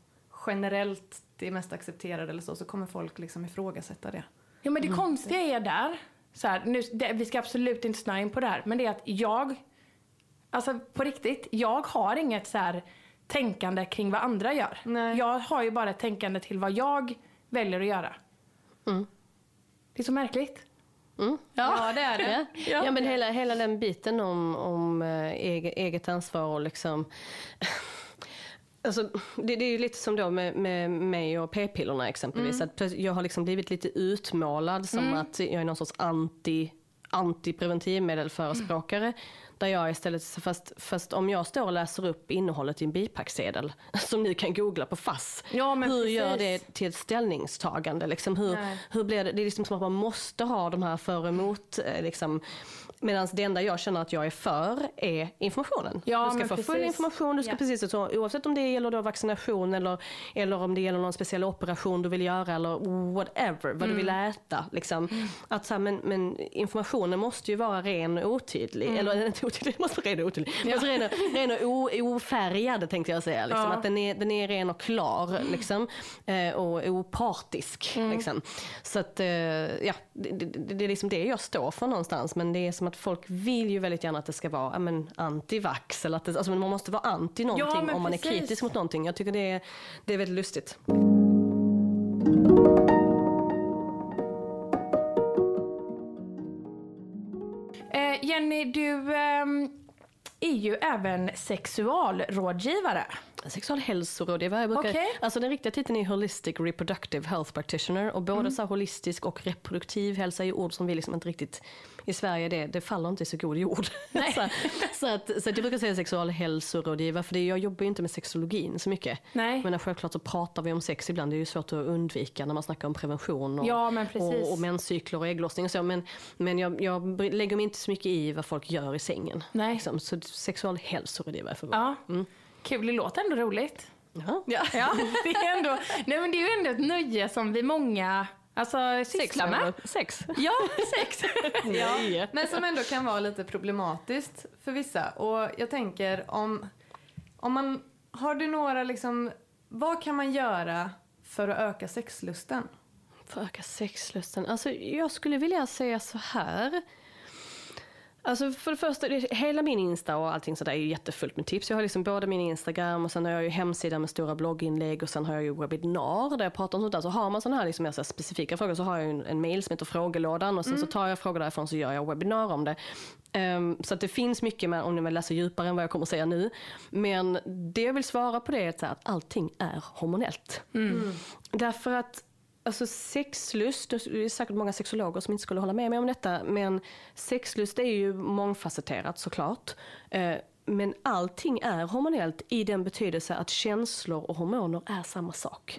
Speaker 1: generellt det mest accepterade eller så, så kommer folk liksom ifrågasätta det.
Speaker 2: Ja men det konstiga är där, så här, nu, det, vi ska absolut inte snöa in på det här, men det är att jag, alltså på riktigt, jag har inget så här tänkande kring vad andra gör.
Speaker 1: Nej.
Speaker 2: Jag har ju bara ett tänkande till vad jag väljer att göra. Det är så märkligt.
Speaker 3: Mm.
Speaker 1: Ja, det är det.
Speaker 3: Ja, ja men hela, hela den biten om, om eh, eget, eget ansvar och liksom... Alltså, det, det är ju lite som då med, med mig och p-pillerna exempelvis. Att plötsligt- jag har liksom blivit lite utmålad som att jag är någon sorts anti, antipreventivmedelsförespråkare. Där jag istället, fast, fast om jag står och läser upp innehållet i en bipacksedel, som ni kan googla på FASS.
Speaker 2: Ja,
Speaker 3: hur
Speaker 2: precis.
Speaker 3: gör det till ett ställningstagande? Liksom hur,
Speaker 1: Nej.
Speaker 3: hur blir det? Det är liksom som att man måste ha de här för och emot. eh, Liksom. Medan det enda jag känner att jag är för är informationen.
Speaker 2: Ja,
Speaker 3: du ska få full
Speaker 2: precis.
Speaker 3: information, du ska
Speaker 2: Ja.
Speaker 3: precis så, oavsett om det gäller då vaccination eller, eller om det gäller någon speciell operation du vill göra eller whatever, vad du vill
Speaker 2: Mm.
Speaker 3: äta. Liksom. Att så här, men, men informationen måste ju vara ren och otydlig.
Speaker 2: Mm.
Speaker 3: Eller inte otydlig, den måste vara ren och otydlig. Ja. Alltså, ren, och, ren och o, ofärgad tänkte jag säga. Liksom.
Speaker 2: Ja.
Speaker 3: Att den är, den är ren och klar liksom. eh, och opartisk.
Speaker 2: Mm.
Speaker 3: Liksom. Så att, eh, ja, det, det, det är liksom det jag står för någonstans. Men det är som att folk vill ju väldigt gärna att det ska vara ja, men, antivax. Eller att det, alltså, man måste vara anti någonting
Speaker 2: men
Speaker 3: om man är kritisk mot någonting. Jag tycker det är, det är väldigt lustigt.
Speaker 2: Jenny, du ehm, är ju även sexualrådgivare.
Speaker 3: Sexualhälsorådgivare. Jag brukar,
Speaker 2: Okej.
Speaker 3: alltså den riktiga titeln är Holistic Reproductive Health Practitioner. Och både så här holistisk och reproduktiv hälsa är ord som vi liksom inte riktigt, i Sverige det, det faller inte i så god jord. Så, så, att, så att jag brukar säga sexualhälsorådgivare för det, jag jobbar ju inte med sexologin så mycket.
Speaker 2: Nej.
Speaker 3: Men självklart så pratar vi om sex ibland, det är ju svårt att undvika när man snackar om prevention och,
Speaker 2: Ja, men
Speaker 3: och, och menscykler och ägglossning och så. Men, men jag, jag lägger mig inte så mycket i vad folk gör i sängen.
Speaker 2: Nej.
Speaker 3: Liksom. Så sexualhälsorådgivare för
Speaker 2: Ja, kul. Det låter ändå roligt.
Speaker 3: Ja.
Speaker 2: Ja, det är, ändå, nej, men det är ju ändå ett nöje som vi många alltså, sysslar med.
Speaker 3: Sex.
Speaker 2: Ja, sex.
Speaker 3: Ja.
Speaker 1: Men som ändå kan vara lite problematiskt för vissa. Och jag tänker om, om man, har du några liksom, vad kan man göra för att öka sexlusten?
Speaker 3: För att öka sexlusten. Alltså, jag skulle vilja säga så här. Alltså för det första, hela min Insta och allting sådär är ju jättefullt med tips. Jag har liksom både min Instagram och sen har jag ju hemsida med stora blogginlägg och sen har jag ju webbinar där jag pratar om sånt där. Så har man sådana här liksom mer så här specifika frågor så har jag ju en, en mail som heter frågelådan och sen så tar jag frågor därifrån så gör jag webbinar om det. Ehm, så att det finns mycket med, om ni vill läsa djupare än vad jag kommer att säga nu. Men det jag vill svara på det är att, så här, att allting är hormonellt. Därför att Alltså sexlust, det är säkert många sexologer som inte skulle hålla med mig om detta, men sexlust är ju mångfacetterat såklart. Eh, Men allting är hormonellt i den betydelse att känslor och hormoner är samma sak.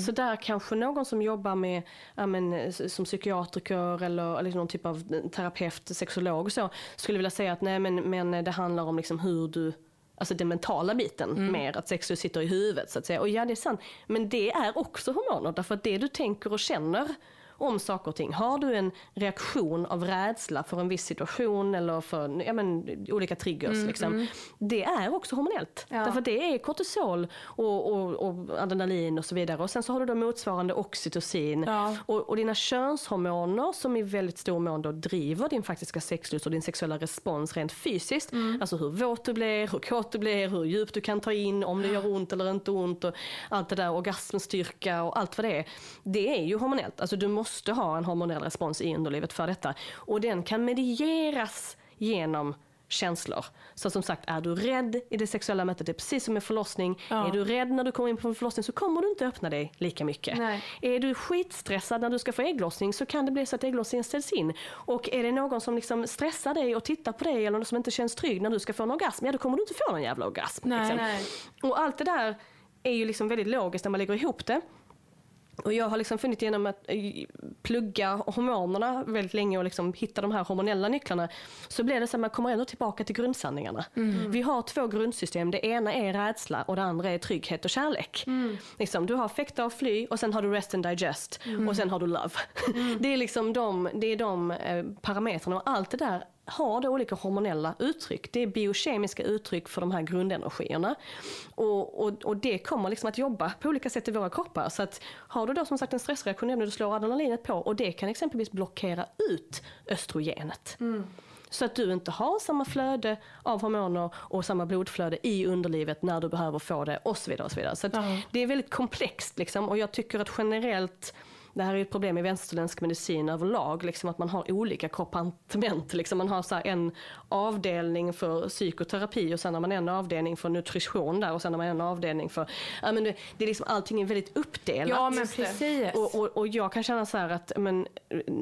Speaker 3: Så där kanske någon som jobbar med, ja, men, som psykiatriker eller, eller någon typ av terapeut, sexolog och så, skulle vilja säga att nej men, men det handlar om liksom hur du Alltså den mentala biten mer, att sexlust sitter i huvudet så att säga. Och ja det är sant, men det är också hormoner därför att det du tänker och känner om saker och ting. Har du en reaktion av rädsla för en viss situation eller för ja, men, olika triggers, liksom, det är också hormonellt.
Speaker 1: Ja.
Speaker 3: Därför det är kortisol och, och, och adrenalin och så vidare. Och sen så har du då motsvarande oxytocin.
Speaker 2: Ja.
Speaker 3: Och, och dina könshormoner som i väldigt stor mån då driver din faktiska sexlust och din sexuella respons rent fysiskt. Alltså hur våt du blir, hur kåt du blir, hur djupt du kan ta in, om det gör ont eller inte ont och allt det där, orgasmstyrka och allt vad det är. Det är ju hormonellt. Alltså du måste ha en hormonell respons i underlivet för detta. Och den kan medieras genom känslor. Så som sagt, är du rädd i det sexuella mötet, det är precis som med förlossning.
Speaker 2: Ja.
Speaker 3: Är du rädd när du kommer in på en förlossning så kommer du inte öppna dig lika mycket.
Speaker 1: Nej.
Speaker 3: Är du skitstressad när du ska få ägglossning så kan det bli så att ägglossningen ställs in. Och är det någon som liksom stressar dig och tittar på dig eller någon som inte känns trygg när du ska få en orgasm, ja då kommer du inte få någon jävla orgasm.
Speaker 2: Nej.
Speaker 3: liksom.
Speaker 1: Nej.
Speaker 3: Och allt det där är ju liksom väldigt logiskt när man lägger ihop det. Och jag har liksom funnit genom att eh, plugga hormonerna väldigt länge och liksom hitta de här hormonella nycklarna, så blir det så att man kommer ändå tillbaka till grundsanningarna. Vi har två grundsystem, det ena är rädsla och det andra är trygghet och kärlek. Liksom, du har fäkta och fly och sen har du rest and digest och sen har du love. det är liksom de, det är de eh, parametrarna och allt det där har då olika hormonella uttryck. Det är biokemiska uttryck för de här grundenergierna. Och, och, och det kommer liksom att jobba på olika sätt i våra kroppar. Så att har du då som sagt en stressreaktion när du slår adrenalinet på och det kan exempelvis blockera ut östrogenet. Så att du inte har samma flöde av hormoner och samma blodflöde i underlivet när du behöver få det och så vidare. Och så vidare. Så det är väldigt komplext liksom, och jag tycker att generellt det här är ett problem i västerländsk medicin överlag, liksom att man har olika kompartiment. Liksom man har så en avdelning för psykoterapi och sen har man en avdelning för nutrition där och sen har man en avdelning för... Ja, men det, det är liksom, allting är väldigt uppdelat.
Speaker 2: Ja men precis.
Speaker 3: Och, och, och jag kan känna så här att men,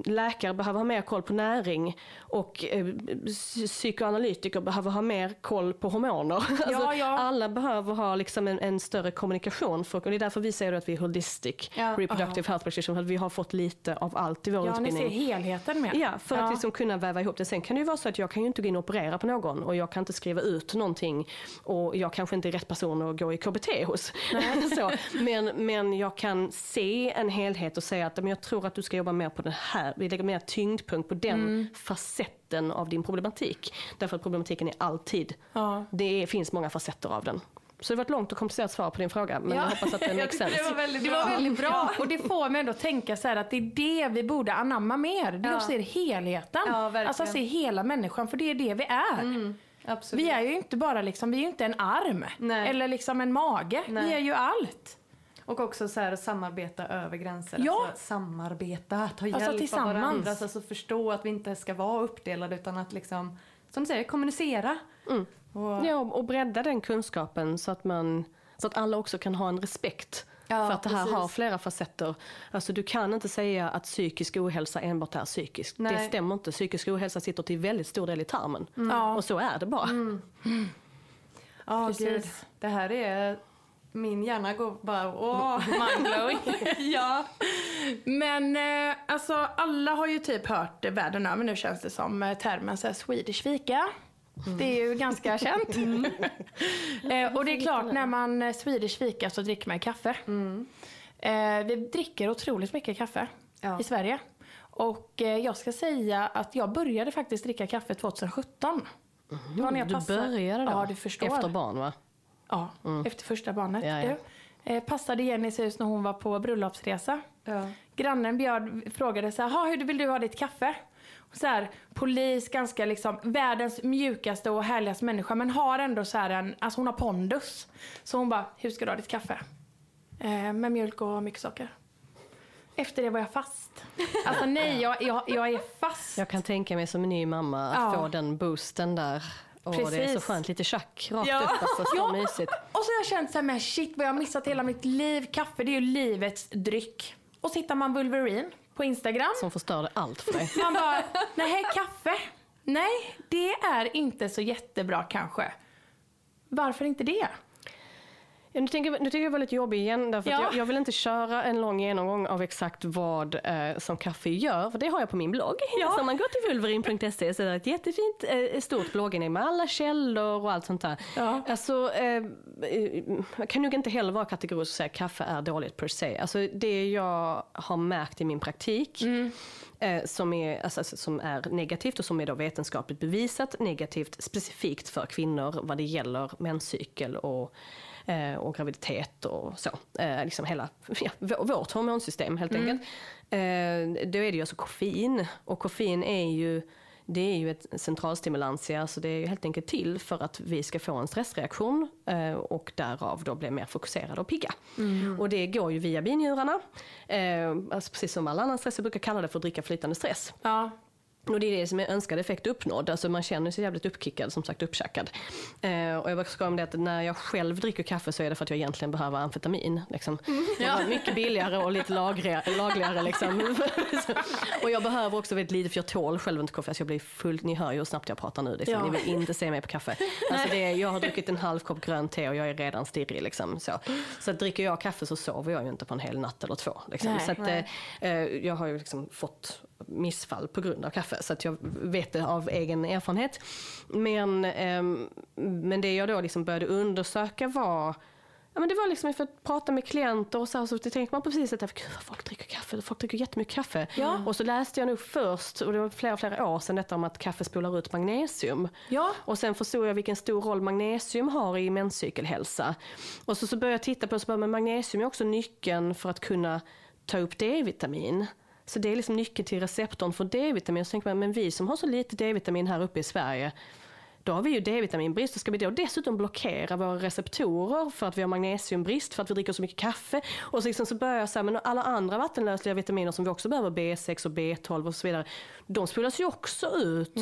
Speaker 3: läkare behöver ha mer koll på näring och eh, psy- psykoanalytiker behöver ha mer koll på hormoner. Alltså,
Speaker 2: ja.
Speaker 3: Alla behöver ha liksom en, en större kommunikation. För, och det är därför vi säger att vi är holistic
Speaker 1: Ja.
Speaker 3: reproductive health practitioner. Att vi har fått lite av allt i vår
Speaker 2: ja, ni ser
Speaker 3: utbildning.
Speaker 2: helheten med.
Speaker 3: Ja, för att liksom kunna väva ihop det. Sen kan det ju vara så att jag kan ju inte gå in och operera på någon och jag kan inte skriva ut någonting och jag kanske inte är rätt person att gå i KBT hos. så, men, men jag kan se en helhet och säga att men jag tror att du ska jobba mer på den här, vi lägger mer tyngdpunkt på den facetten av din problematik. Därför att problematiken är alltid,
Speaker 2: Ja.
Speaker 3: det finns många facetter av den. Så det var ett långt och komplicerat svar på din fråga men
Speaker 2: Ja.
Speaker 3: jag hoppas att det makes
Speaker 1: tyckte
Speaker 3: sense.
Speaker 1: det var väldigt
Speaker 2: Det
Speaker 1: bra.
Speaker 2: var väldigt bra och det får mig ändå att tänka så här att det är det vi borde anamma mer. Det är
Speaker 1: Ja.
Speaker 2: att se helheten.
Speaker 1: Ja, verkligen.
Speaker 2: alltså se hela människan för det är det vi är.
Speaker 1: Absolut.
Speaker 2: Vi är ju inte bara liksom, vi är ju inte en arm
Speaker 1: Nej.
Speaker 2: eller liksom en mage.
Speaker 1: Nej.
Speaker 2: Vi är ju allt.
Speaker 1: Och också så här samarbeta över gränser.
Speaker 2: Ja.
Speaker 1: Alltså, samarbeta, ta hjälp
Speaker 2: Alltså
Speaker 1: av varandra. Alltså förstå att vi inte ska vara uppdelade utan att liksom, som du säger, kommunicera. Och,
Speaker 3: Ja, och bredda den kunskapen så att, man, så att alla också kan ha en respekt
Speaker 1: Ja,
Speaker 3: för att det här
Speaker 1: precis.
Speaker 3: har flera facetter. Alltså du kan inte säga att psykisk ohälsa enbart är psykisk. Det
Speaker 1: Nej.
Speaker 3: stämmer inte. Psykisk ohälsa sitter till väldigt stor del i tarmen.
Speaker 2: Ja.
Speaker 3: Och så är det bara.
Speaker 1: Ja,
Speaker 2: Precis.
Speaker 1: gud. Det här är... Min hjärna går bara... Åh,
Speaker 2: Mindblowing.
Speaker 1: ja.
Speaker 2: Men eh, alltså alla har ju typ hört det världen över nu känns det som termen så här, Swedish fika. Det är ju ganska känt. eh, och det är klart när man eh, Swedish fika så dricker man kaffe. Eh, vi dricker otroligt mycket kaffe
Speaker 1: Ja.
Speaker 2: i Sverige. Och eh, jag ska säga att jag började faktiskt dricka kaffe 2017. Det var när jag
Speaker 3: Du började då?
Speaker 2: Ja, du förstår.
Speaker 3: Efter barn va?
Speaker 2: Ja, efter första barnet.
Speaker 3: Ja, ja.
Speaker 2: Eh, passade Jennys hus när hon var på bröllopsresa.
Speaker 1: Ja.
Speaker 2: Grannen bjöd, frågade så här, "Ha, hur vill du ha ditt kaffe? Så här, polis, ganska liksom världens mjukaste och härligaste människa men har ändå så här en, alltså hon har pondus. Så hon bara, hur ska du ha ditt kaffe? Eh, med mjölk och mycket socker. Efter det var jag fast. Alltså nej, jag, jag, jag är fast.
Speaker 3: Jag kan tänka mig som en ny mamma att
Speaker 2: Ja.
Speaker 3: få den boosten där. Och det är så skönt, lite tjack rakt
Speaker 2: Ja.
Speaker 3: upp. Alltså, så
Speaker 2: Ja.
Speaker 3: mysigt.
Speaker 2: Och så har jag känt så här, men shit vad jag har missat hela mitt liv. Kaffe det är ju livets dryck. Och så hittar man Wolverine på Instagram.
Speaker 3: Som förstörde allt för dig.
Speaker 2: Man bara, nej kaffe. Nej, det är inte så jättebra kanske. Varför inte det?
Speaker 3: Ja, Nu jag- nu tycker jag var lite jobbig igen, därför att
Speaker 2: Ja.
Speaker 3: jag, jag vill inte köra en lång genomgång av exakt vad eh, som kaffe gör, för det har jag på min blogg.
Speaker 2: Ja.
Speaker 3: Så om man går till vulverin.se så är det ett jättefint eh, stort blogginlägg med alla källor och allt sånt där.
Speaker 2: Ja.
Speaker 3: Alltså, eh, eh, jag kan nog inte heller vara kategorisk och säga att kaffe är dåligt per se. Alltså, det jag har märkt i min praktik eh, som, är, alltså, alltså, som är negativt och som är då vetenskapligt bevisat negativt specifikt för kvinnor vad det gäller menscykel och eh, och graviditet och så. Eh, liksom hela ja, vå- vårt hormonsystem helt enkelt. Eh, då är det ju alltså koffein och koffein är ju det är ju ett centralstimulantia, alltså det är ju helt enkelt till för att vi ska få en stressreaktion eh, och därav då bli mer fokuserade och pigga. Och det går ju via binjurarna, eh, alltså precis som all annan stress, jag brukar kalla det för att dricka flytande stress.
Speaker 2: Ja,
Speaker 3: Och det är det som är önskad effekt uppnådd. Alltså man känner sig jävligt uppkickad, som sagt uppkäkad. Eh, och jag brukar skoja om det att när jag själv dricker kaffe så är det för att jag egentligen behöver amfetamin. Liksom. Det var mycket billigare och lite lagligare. lagligare liksom. och jag behöver också väldigt lite, för jag tål själv inte kaffe. Alltså jag blir fullt, ni hör ju hur snabbt jag pratar nu. Liksom.
Speaker 2: Ja.
Speaker 3: Ni vill inte se mig på kaffe. Alltså det är, jag har druckit en halv kopp grönt te och jag är redan stirrig. Liksom. Så, så dricker jag kaffe så sover jag ju inte på en hel natt eller två. Liksom.
Speaker 2: Nej,
Speaker 3: så att, eh, eh, jag har ju liksom fått missfall på grund av kaffe. Så att jag vet det av egen erfarenhet. Men, ehm, men det jag då liksom började undersöka var Ja, men det var liksom för att prata med klienter och så, här, så tänkte man precis att Gud, folk dricker kaffe, folk dricker jättemycket kaffe.
Speaker 2: Ja.
Speaker 3: Och så läste jag nog först, och det var flera, flera år sedan detta om att kaffe spolar ut magnesium.
Speaker 2: Ja.
Speaker 3: Och sen förstod jag vilken stor roll magnesium har i menscykelhälsa. Och så, så började jag titta på, så bara, men magnesium är också nyckeln för att kunna ta upp D-vitamin. Så det är liksom nyckeln till receptorn för D-vitamin. Så tänker man, men vi som har så lite D-vitamin här uppe i Sverige, då har vi ju D-vitaminbrist och ska vi då dessutom blockera våra receptorer för att vi har magnesiumbrist, för att vi dricker så mycket kaffe. Och så, liksom så börjar jag säga, men alla andra vattenlösliga vitaminer som vi också behöver, B6 och B12 och så vidare, de spolas ju också ut.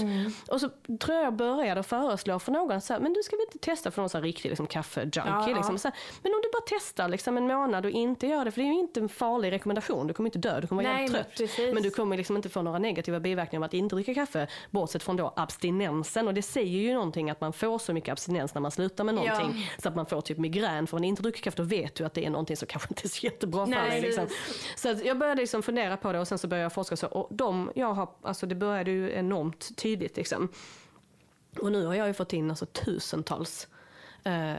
Speaker 3: Och så tror jag jag började föreslå för någon, så här, men du ska vi inte testa för någon sån här riktig liksom, kaffe-junkie?
Speaker 2: Ja,
Speaker 3: liksom, så här, men om du bara testar liksom, en månad och inte gör det, för det är ju inte en farlig rekommendation, du kommer inte dö, du kommer vara
Speaker 2: Nej, men
Speaker 3: trött.
Speaker 2: precis.
Speaker 3: Men du kommer liksom inte få några negativa biverkningar av att inte dricka kaffe, bortsett från då abstinensen. Och det säger ju någonting att man får så mycket abstinens när man slutar med någonting, så att man får typ migrän. För om man inte dricker kaffe, då vet du att det är någonting som kanske inte är så jättebra för dig. Liksom. Så jag började liksom fundera på det och sen så började jag forska. Så, och de jag har, alltså det började ju enormt tydligt. Liksom. Och nu har jag ju fått in alltså, tusentals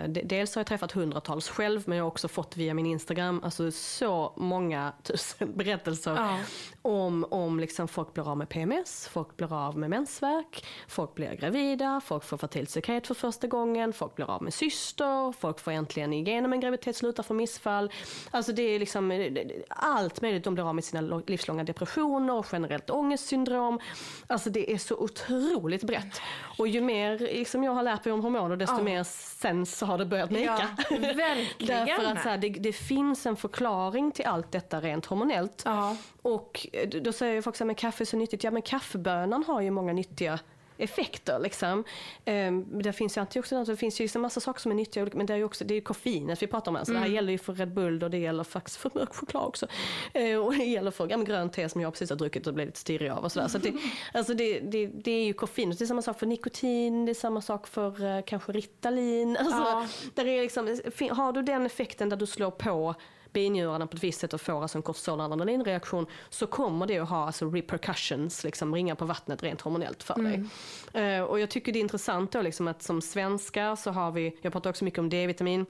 Speaker 3: Dels har jag träffat hundratals själv men jag har också fått via min Instagram alltså så många tusen berättelser
Speaker 2: Ja.
Speaker 3: om, om liksom folk blir av med PMS, folk blir av med mensvärk, folk blir gravida, folk får fertilitetssekret för första gången, folk blir av med syster, folk får äntligen igenom en graviditet, slutar få missfall. Alltså det är liksom eh, allt möjligt. De blir av med sina livslånga depressioner och generellt ångestsyndrom. Alltså det är så otroligt brett. Och ju mer liksom jag har lärt mig om hormoner desto
Speaker 2: Ja.
Speaker 3: mer sens har det börjat meka.
Speaker 2: Ja, verkligen.
Speaker 3: Därför att så här, det, det finns en förklaring till allt detta rent hormonellt.
Speaker 2: Ja.
Speaker 3: Och eh, då säger folk så här, men kaffe är så nyttigt. Ja men kaffebönan har ju många nyttiga effekter. Liksom. Um, det finns ju antioxidanter, det finns ju liksom massa saker som är nyttiga, men det är ju också det är koffeinet vi pratar om. Alltså, Det här gäller ju för Red Bull och det gäller faktiskt för mörk choklad också. Eh, och det gäller för ja, grönt te som jag precis har druckit och blivit lite stirrig av och sådär. Så det, alltså det, det, det är ju koffeinet, det är samma sak för nikotin, det är samma sak för eh, kanske Ritalin. Alltså,
Speaker 2: Ja.
Speaker 3: där är liksom, har du den effekten där du slår på binjurarna på ett visst sätt och får alltså en kortisol och adrenalinreaktion så kommer det att ha alltså repercussions, liksom ringa på vattnet rent hormonellt för dig. Eh, och jag tycker det är intressant då liksom att som svenskar så har vi, jag pratar också mycket om D-vitamin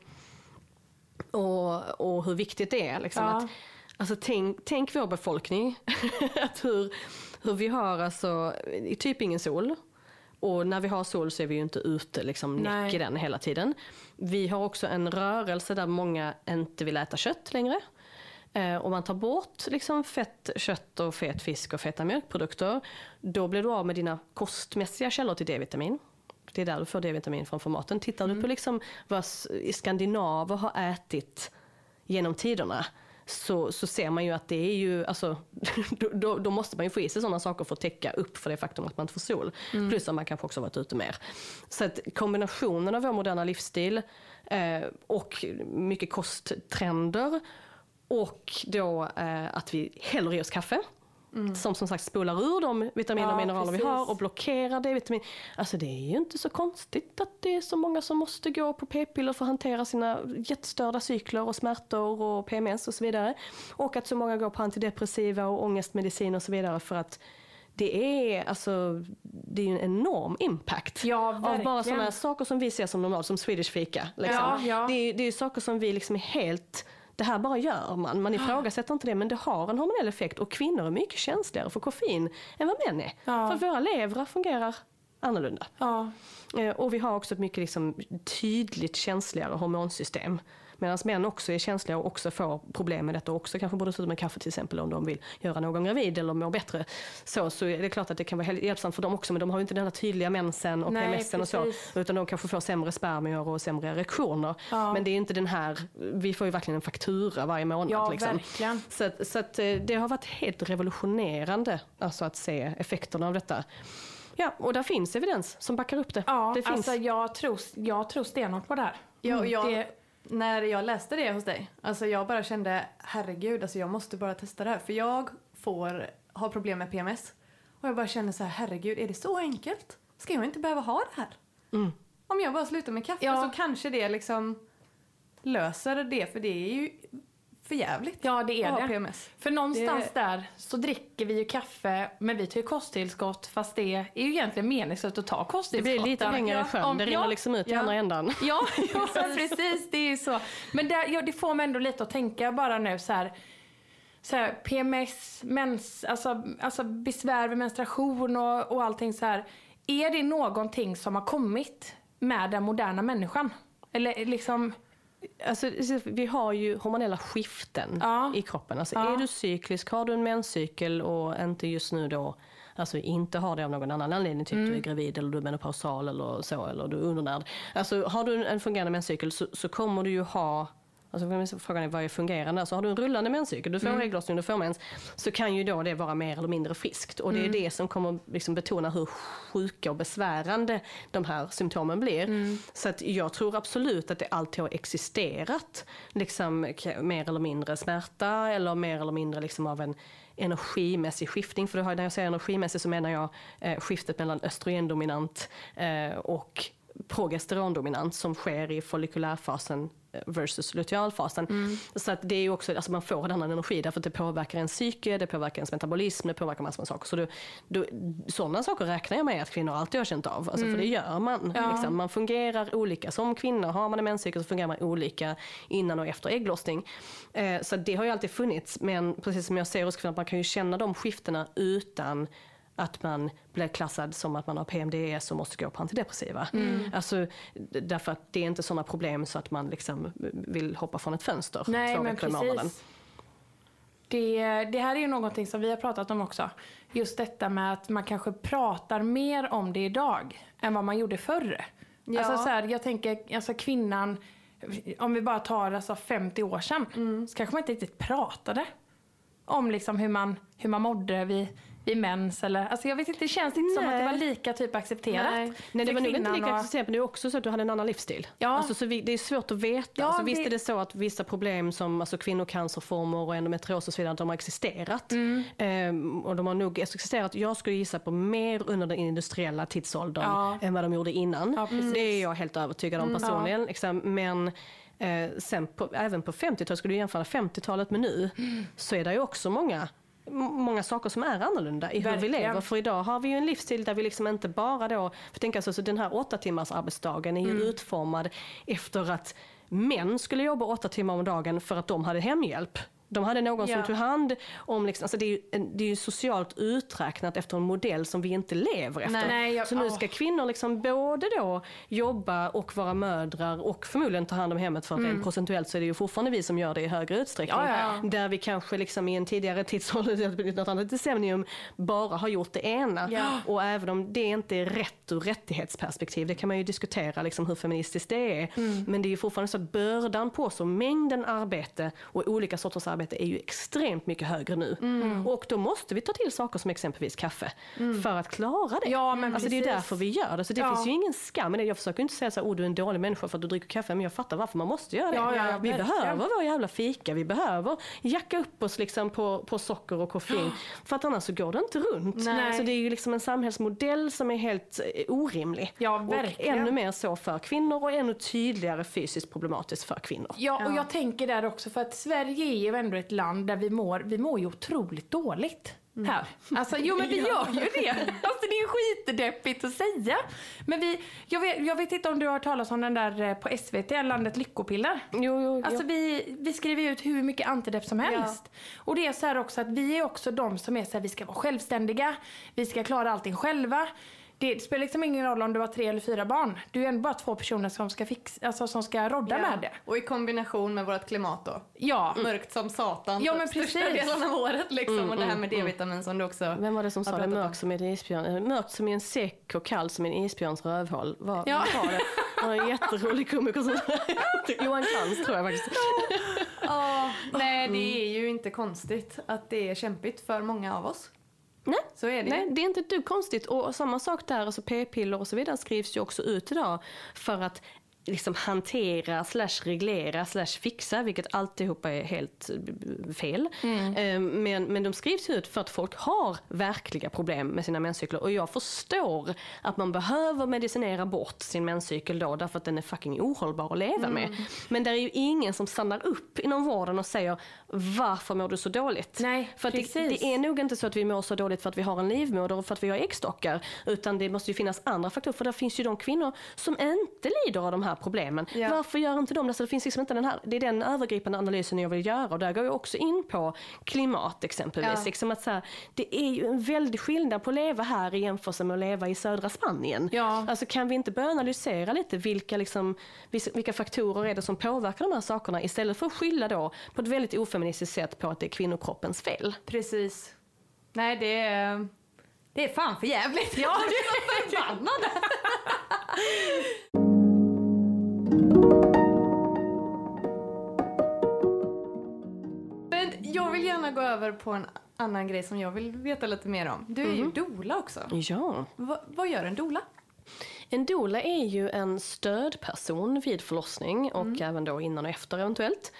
Speaker 3: och, och hur viktigt det är. Liksom,
Speaker 2: Ja.
Speaker 3: att, alltså, tänk, tänk vår befolkning, att hur, hur vi har alltså, typ ingen sol. Och när vi har sol så är vi ju inte ute liksom näck i den hela tiden. Vi har också en rörelse där många inte vill äta kött längre. Eh, om man tar bort liksom fett, kött och fet fisk och feta mjölkprodukter, då blir du av med dina kostmässiga källor till D-vitamin. Det är där du får D-vitamin från formaten. Tittar du på liksom vad skandinaver har ätit genom tiderna så, så ser man ju att det är ju, alltså, då, då, måste man ju få i sig sådana saker för att täcka upp för det faktum att man inte får sol. Plus att man kanske också varit ute mer. Så att kombinationen av vår moderna livsstil eh, och mycket kosttrender och då eh, att vi häller i oss kaffe. Som som sagt spolar ur de vitaminer och
Speaker 2: Ja,
Speaker 3: mineraler vi
Speaker 2: precis.
Speaker 3: har och blockerar D-vitamin. Alltså det är ju inte så konstigt att det är så många som måste gå på p-piller för att hantera sina jättestörda cykler och smärtor och PMS och så vidare. Och att så många går på antidepressiva och ångestmedicin och så vidare för att det är, alltså, det är ju en enorm impact
Speaker 2: Ja,
Speaker 3: av bara sådana saker som vi ser som normalt, som Swedish fika. Liksom.
Speaker 2: Ja, ja.
Speaker 3: Det, är, det är ju saker som vi liksom är helt det här bara gör man, man ifrågasätter inte det men det har en hormonell effekt och kvinnor är mycket känsligare för koffein än vad män är.
Speaker 2: Ja.
Speaker 3: För våra levrar fungerar annorlunda.
Speaker 2: Ja.
Speaker 3: Eh, Och vi har också ett mycket liksom tydligt känsligare hormonsystem. Medan män också är känsliga och också får problem med detta och också kanske borde sluta med kaffe till exempel om de vill göra någon gravid eller må bättre. Så, så är det klart att det kan vara hjälpsamt för dem också men de har ju inte den här tydliga mensen och
Speaker 2: Nej,
Speaker 3: PMSen och så. Utan de kanske får sämre spermier och sämre erektioner.
Speaker 2: Ja.
Speaker 3: Men det är inte den här, vi får ju verkligen en faktura varje månad.
Speaker 2: Ja,
Speaker 3: liksom.
Speaker 2: verkligen.
Speaker 3: Så, att, så att eh, det har varit helt revolutionerande alltså att se effekterna av detta. Ja, och där finns evidens som backar upp det.
Speaker 2: Ja,
Speaker 3: det finns.
Speaker 2: alltså jag tror, jag tror stenhårt på det här.
Speaker 1: Ja, och jag,
Speaker 2: Det,
Speaker 1: När jag läste det hos dig, alltså jag bara kände herregud, alltså jag måste bara testa det här. För jag får ha problem med PMS. Och jag bara känner så här, herregud, är det så enkelt? Ska jag inte behöva ha det här?
Speaker 3: Mm.
Speaker 1: Om jag bara slutar med kaffe
Speaker 2: Ja.
Speaker 1: så kanske det liksom löser det, för det är ju för jävligt
Speaker 2: ja, det är det.
Speaker 1: PMS.
Speaker 2: För någonstans
Speaker 1: Det-
Speaker 2: där så dricker vi ju kaffe, men vi tar ju kosttillskott fast det är ju egentligen meningslöst att ta
Speaker 3: Det
Speaker 2: kosttillskott.
Speaker 3: blir lite pengar i sjön,
Speaker 2: om-
Speaker 3: det rinner
Speaker 2: ja,
Speaker 3: liksom ut i
Speaker 1: ja.
Speaker 3: andra ändan.
Speaker 2: Ja, ja precis. Det är ju så. Men där, ja, det får mig ändå lite att tänka bara nu så här. Så här PMS, mens, alltså, alltså besvär vid menstruation och, och allting så här. Är det någonting som har kommit med den moderna människan? Eller liksom,
Speaker 3: Alltså, vi har ju hormonella skiften
Speaker 2: Ja.
Speaker 3: i kroppen. Alltså,
Speaker 2: Ja.
Speaker 3: Är du cyklisk, har du en menscykel och inte just nu då Alltså inte har det av någon annan anledning, typ
Speaker 2: Mm.
Speaker 3: du är gravid eller du är menopausal eller så, eller du är undernärd. Alltså har du en fungerande menscykel så, så kommer du ju ha Alltså frågan är vad är fungerande? Alltså har du en rullande menscykel, du får
Speaker 2: Mm.
Speaker 3: ägglossning, du får mens, så kan ju då det vara mer eller mindre friskt. Och det
Speaker 2: Mm.
Speaker 3: är det som kommer liksom betona hur sjuka och besvärande de här symptomen blir.
Speaker 2: Mm.
Speaker 3: Så att jag tror absolut att det alltid har existerat liksom, mer eller mindre smärta eller mer eller mindre liksom av en energimässig skiftning. För har, när jag säger energimässig så menar jag eh, skiftet mellan östrogendominant eh, och progesterondominant som sker i follikulärfasen versus lutealfasen. Så att det är ju också, alltså man får en annan energi därför att det påverkar en psyke, det påverkar ens metabolism, det påverkar massor med saker. Så du, du, sådana saker räknar jag med att kvinnor alltid har känt av, alltså för det gör man.
Speaker 2: Ja.
Speaker 3: Liksom. Man fungerar olika. Som kvinna, har man en menscykel så fungerar man olika innan och efter ägglossning. Eh, så det har ju alltid funnits, men precis som jag säger hos kvinnor, man kan ju känna de skiftena utan att man blir klassad som att man har PMDS och måste gå på antidepressiva. Alltså, d- därför att det är inte sådana problem så att man liksom vill hoppa från ett fönster
Speaker 2: nej
Speaker 3: två veckor i månaden.
Speaker 2: Det, det här är ju någonting som vi har pratat om också. Just detta med att man kanske pratar mer om det idag än vad man gjorde förr.
Speaker 1: Ja.
Speaker 2: Alltså så här, jag tänker, alltså kvinnan, om vi bara tar alltså 50 år sedan,
Speaker 1: Mm.
Speaker 2: så kanske man inte riktigt pratade om liksom hur man, hur man mådde vid, vid mens eller, alltså jag vet inte, det känns inte som att det
Speaker 3: Nej.
Speaker 2: var lika typ accepterat.
Speaker 1: Nej.
Speaker 3: Nej det var nog inte lika
Speaker 2: och-
Speaker 3: accepterat men det är också så att du hade en annan livsstil.
Speaker 2: Ja.
Speaker 3: Alltså, så vi, det är svårt att veta.
Speaker 2: Ja,
Speaker 3: alltså, visst
Speaker 2: det-
Speaker 3: är det så att vissa problem som alltså, kvinnocancerformer och endometrios och så vidare, de har existerat.
Speaker 2: Mm.
Speaker 3: Ehm, och de har nog existerat, jag skulle gissa på mer under den industriella tidsåldern
Speaker 2: Ja.
Speaker 3: än vad de gjorde innan.
Speaker 2: Ja. Mm,
Speaker 3: det är jag helt övertygad om personligen. Liksom, men eh, sen på, även på 50-talet, skulle du jämföra 50-talet med nu,
Speaker 2: Mm.
Speaker 3: så är det ju också många många saker som är annorlunda i hur vi
Speaker 2: Verkligen.
Speaker 3: lever. För idag har vi ju en livsstil där vi liksom inte bara då, för tänk alltså, så den här åtta timmars arbetsdagen är ju
Speaker 2: Mm.
Speaker 3: utformad efter att män skulle jobba åtta timmar om dagen för att de hade hemhjälp. De hade någon som
Speaker 2: Ja.
Speaker 3: tog hand om, liksom, alltså det, är ju, det är ju socialt uträknat efter en modell som vi inte lever efter.
Speaker 2: Nej, nej, jag-
Speaker 3: så nu ska kvinnor liksom både då jobba och vara mödrar och förmodligen ta hand om hemmet för att rent procentuellt så är det ju fortfarande vi som gör det i högre utsträckning.
Speaker 2: Mm. Ja, ja.
Speaker 3: Där vi kanske liksom i en tidigare tidsålder, något annat decennium, bara har gjort det ena.
Speaker 2: Ja.
Speaker 3: Och även om det inte är rätt ur rättighetsperspektiv, det kan man ju diskutera liksom hur feministiskt det är.
Speaker 2: Mm.
Speaker 3: Men det är ju fortfarande så att bördan på så mängden arbete och olika sorters arbete är ju extremt mycket högre nu.
Speaker 2: Mm.
Speaker 3: Och då måste vi ta till saker som exempelvis kaffe för att klara det.
Speaker 2: Ja, men
Speaker 3: alltså det är därför vi gör det. Så det
Speaker 2: Ja.
Speaker 3: finns ju ingen skam i det. Jag försöker inte säga så här, oh, du är en dålig människa för att du dricker kaffe, men jag fattar varför man måste göra det.
Speaker 2: Ja, ja,
Speaker 3: vi behöver vår jävla fika, vi behöver jacka upp oss liksom på, på socker och koffein. För att annars så går det inte runt.
Speaker 2: Nej.
Speaker 3: Så det är ju liksom en samhällsmodell som är helt eh, orimlig.
Speaker 2: Ja,
Speaker 3: och
Speaker 2: verkligen.
Speaker 3: ännu mer så för kvinnor och ännu tydligare fysiskt problematiskt för kvinnor.
Speaker 2: Ja, och jag tänker där också för att Sverige är ju ändå ett land där vi mår, vi mår ju otroligt dåligt. Här. Alltså, jo men vi gör ju det. Alltså det är skitdeppigt att säga. Men vi, jag vet, jag vet inte om du har hört talas om den där eh, på SVT, Landet Lyckopiller.
Speaker 3: Jo, jo,
Speaker 2: Alltså
Speaker 3: jo.
Speaker 2: vi, vi skriver ut hur mycket antidepp som helst. Och det är så här också att vi är också de som är så här, vi ska vara självständiga, vi ska klara allting själva. Det spelar liksom ingen roll om du har tre eller fyra barn. Du är ändå bara två personer som ska, fixa, alltså, som ska rodda
Speaker 1: Ja.
Speaker 2: med det.
Speaker 1: Och i kombination med vårt klimat då.
Speaker 2: Ja,
Speaker 1: Mörkt som satan.
Speaker 2: Ja, men
Speaker 1: Största
Speaker 2: precis.
Speaker 1: delen av året liksom.
Speaker 3: Mm,
Speaker 1: och det här
Speaker 3: mm,
Speaker 1: med
Speaker 3: mm.
Speaker 1: D-vitamin som du också
Speaker 3: Vem var det som sa det? Mörkt som en isbjörn, eh, mörkt som i en säck och kall som en isbjörns rövhål. Vad
Speaker 2: Ja.
Speaker 3: var det? Det var en jätterolig komiker som Johan Krantz tror jag faktiskt.
Speaker 1: Ja, nej det är ju inte konstigt att det är kämpigt för många av oss.
Speaker 3: Nej.
Speaker 1: Så är det
Speaker 3: Nej, det är inte dugg konstigt. Och samma sak där, alltså p-piller och så vidare skrivs ju också ut idag för att liksom hantera, slash reglera, slash fixa, vilket alltihopa är helt eh, fel. Eh, Men, men de skrivs ut för att folk har verkliga problem med sina menscykler. Och jag förstår att man behöver medicinera bort sin menscykel då, därför att den är fucking ohållbar att leva med. Men det är ju ingen som stannar upp inom vården och säger varför mår du så dåligt?
Speaker 2: Nej,
Speaker 3: för att det, det är nog inte så att vi mår så dåligt för att vi har en livmoder och för att vi har äggstockar. Utan det måste ju finnas andra faktorer. För det finns ju de kvinnor som inte lider av de här problemen.
Speaker 1: Ja.
Speaker 3: Varför gör inte de det? Så det, finns liksom inte den här, det är den övergripande analysen jag vill göra. Och där går jag också in på klimat exempelvis.
Speaker 1: Ja.
Speaker 3: Liksom att så här, det är ju en väldig skillnad på att leva här i jämförelse med att leva i södra Spanien.
Speaker 2: Ja.
Speaker 3: Alltså kan vi inte börja analysera lite vilka, liksom, vilka faktorer är det som påverkar de här sakerna istället för att skylla då på ett väldigt ofeministiskt sätt på att det är kvinnokroppens fel.
Speaker 1: Precis. Nej det är, det är fan för jävligt. Ja, det är förbannad. Men jag vill gärna gå över på en annan grej som jag vill veta lite mer om. Du är ju doula också.
Speaker 3: Ja.
Speaker 1: Va, vad gör en doula?
Speaker 3: En doula är ju en stödperson vid förlossning och även då innan och efter eventuellt.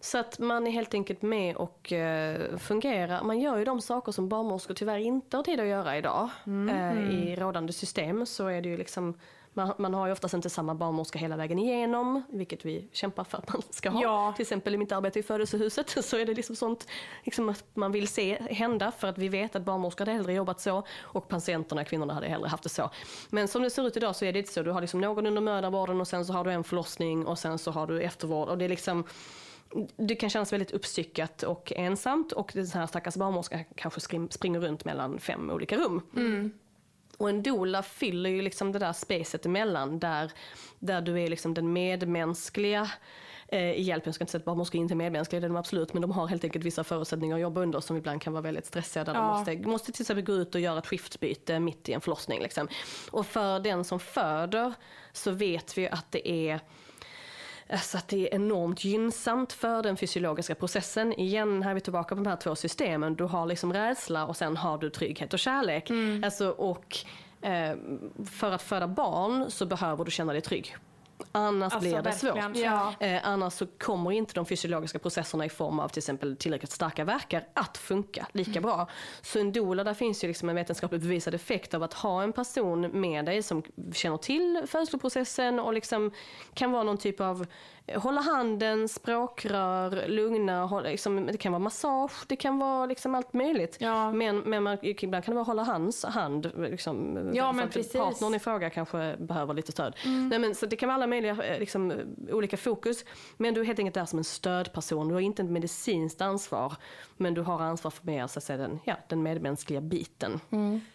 Speaker 3: Så att man är helt enkelt med och eh, fungerar. Man gör ju de saker som barnmorskor tyvärr inte har tid att göra idag. Eh, I rådande system så är det ju liksom man, man har ju oftast inte samma barnmorska hela vägen igenom, vilket vi kämpar för att man ska ha.
Speaker 2: Ja.
Speaker 3: Till exempel i mitt arbete i födelsehuset så är det liksom sånt liksom att man vill se hända för att vi vet att barnmorskor hade hellre jobbat så och patienterna, kvinnorna, hade hellre haft det så. Men som det ser ut idag så är det inte så. Du har liksom någon under mödravården och sen så har du en förlossning och sen så har du eftervård och det är liksom det kan kännas väldigt uppstyckat och ensamt och den här stackars barnmorskan kanske springer runt mellan fem olika rum. Och en doula fyller ju liksom det där spacet emellan där, där du är liksom den medmänskliga eh, hjälpen. Jag ska inte säga att barnmorskor inte är medmänskliga, det är de absolut, men de har helt enkelt vissa förutsättningar att jobba under som ibland kan vara väldigt stressiga. Där de
Speaker 2: Ja.
Speaker 3: måste, måste till exempel gå ut och göra ett skiftbyte mitt i en förlossning. Liksom. Och för den som föder så vet vi att det är Alltså att det är enormt gynnsamt för den fysiologiska processen. Igen, här är vi tillbaka på de här två systemen. Du har liksom rädsla och sen har du trygghet och kärlek. Alltså, och eh, för att föda barn så behöver du känna dig trygg. Annars
Speaker 2: Alltså,
Speaker 3: blir det
Speaker 2: verkligen.
Speaker 3: svårt.
Speaker 2: Ja.
Speaker 3: Eh, annars så kommer inte de fysiologiska processerna i form av till exempel tillräckligt starka verkar att funka lika bra. Så en doula, där finns ju liksom en vetenskapligt bevisad effekt av att ha en person med dig som känner till födsloprocessen och liksom kan vara någon typ av eh, hålla handen, språkrör, lugna, hålla, liksom, det kan vara massage, det kan vara liksom allt möjligt.
Speaker 2: Ja.
Speaker 3: Men, men man, ibland kan det vara hålla hans hand, liksom,
Speaker 2: Ja, men precis.
Speaker 3: partnern i fråga kanske behöver lite stöd. Nej, men, så det kan vara alla möjliga eh, liksom, eh, olika fokus. Men du är helt enkelt där som en stödperson. Du har inte ett medicinskt ansvar. Men du har ansvar för mer så att säga, den, ja, den medmänskliga biten.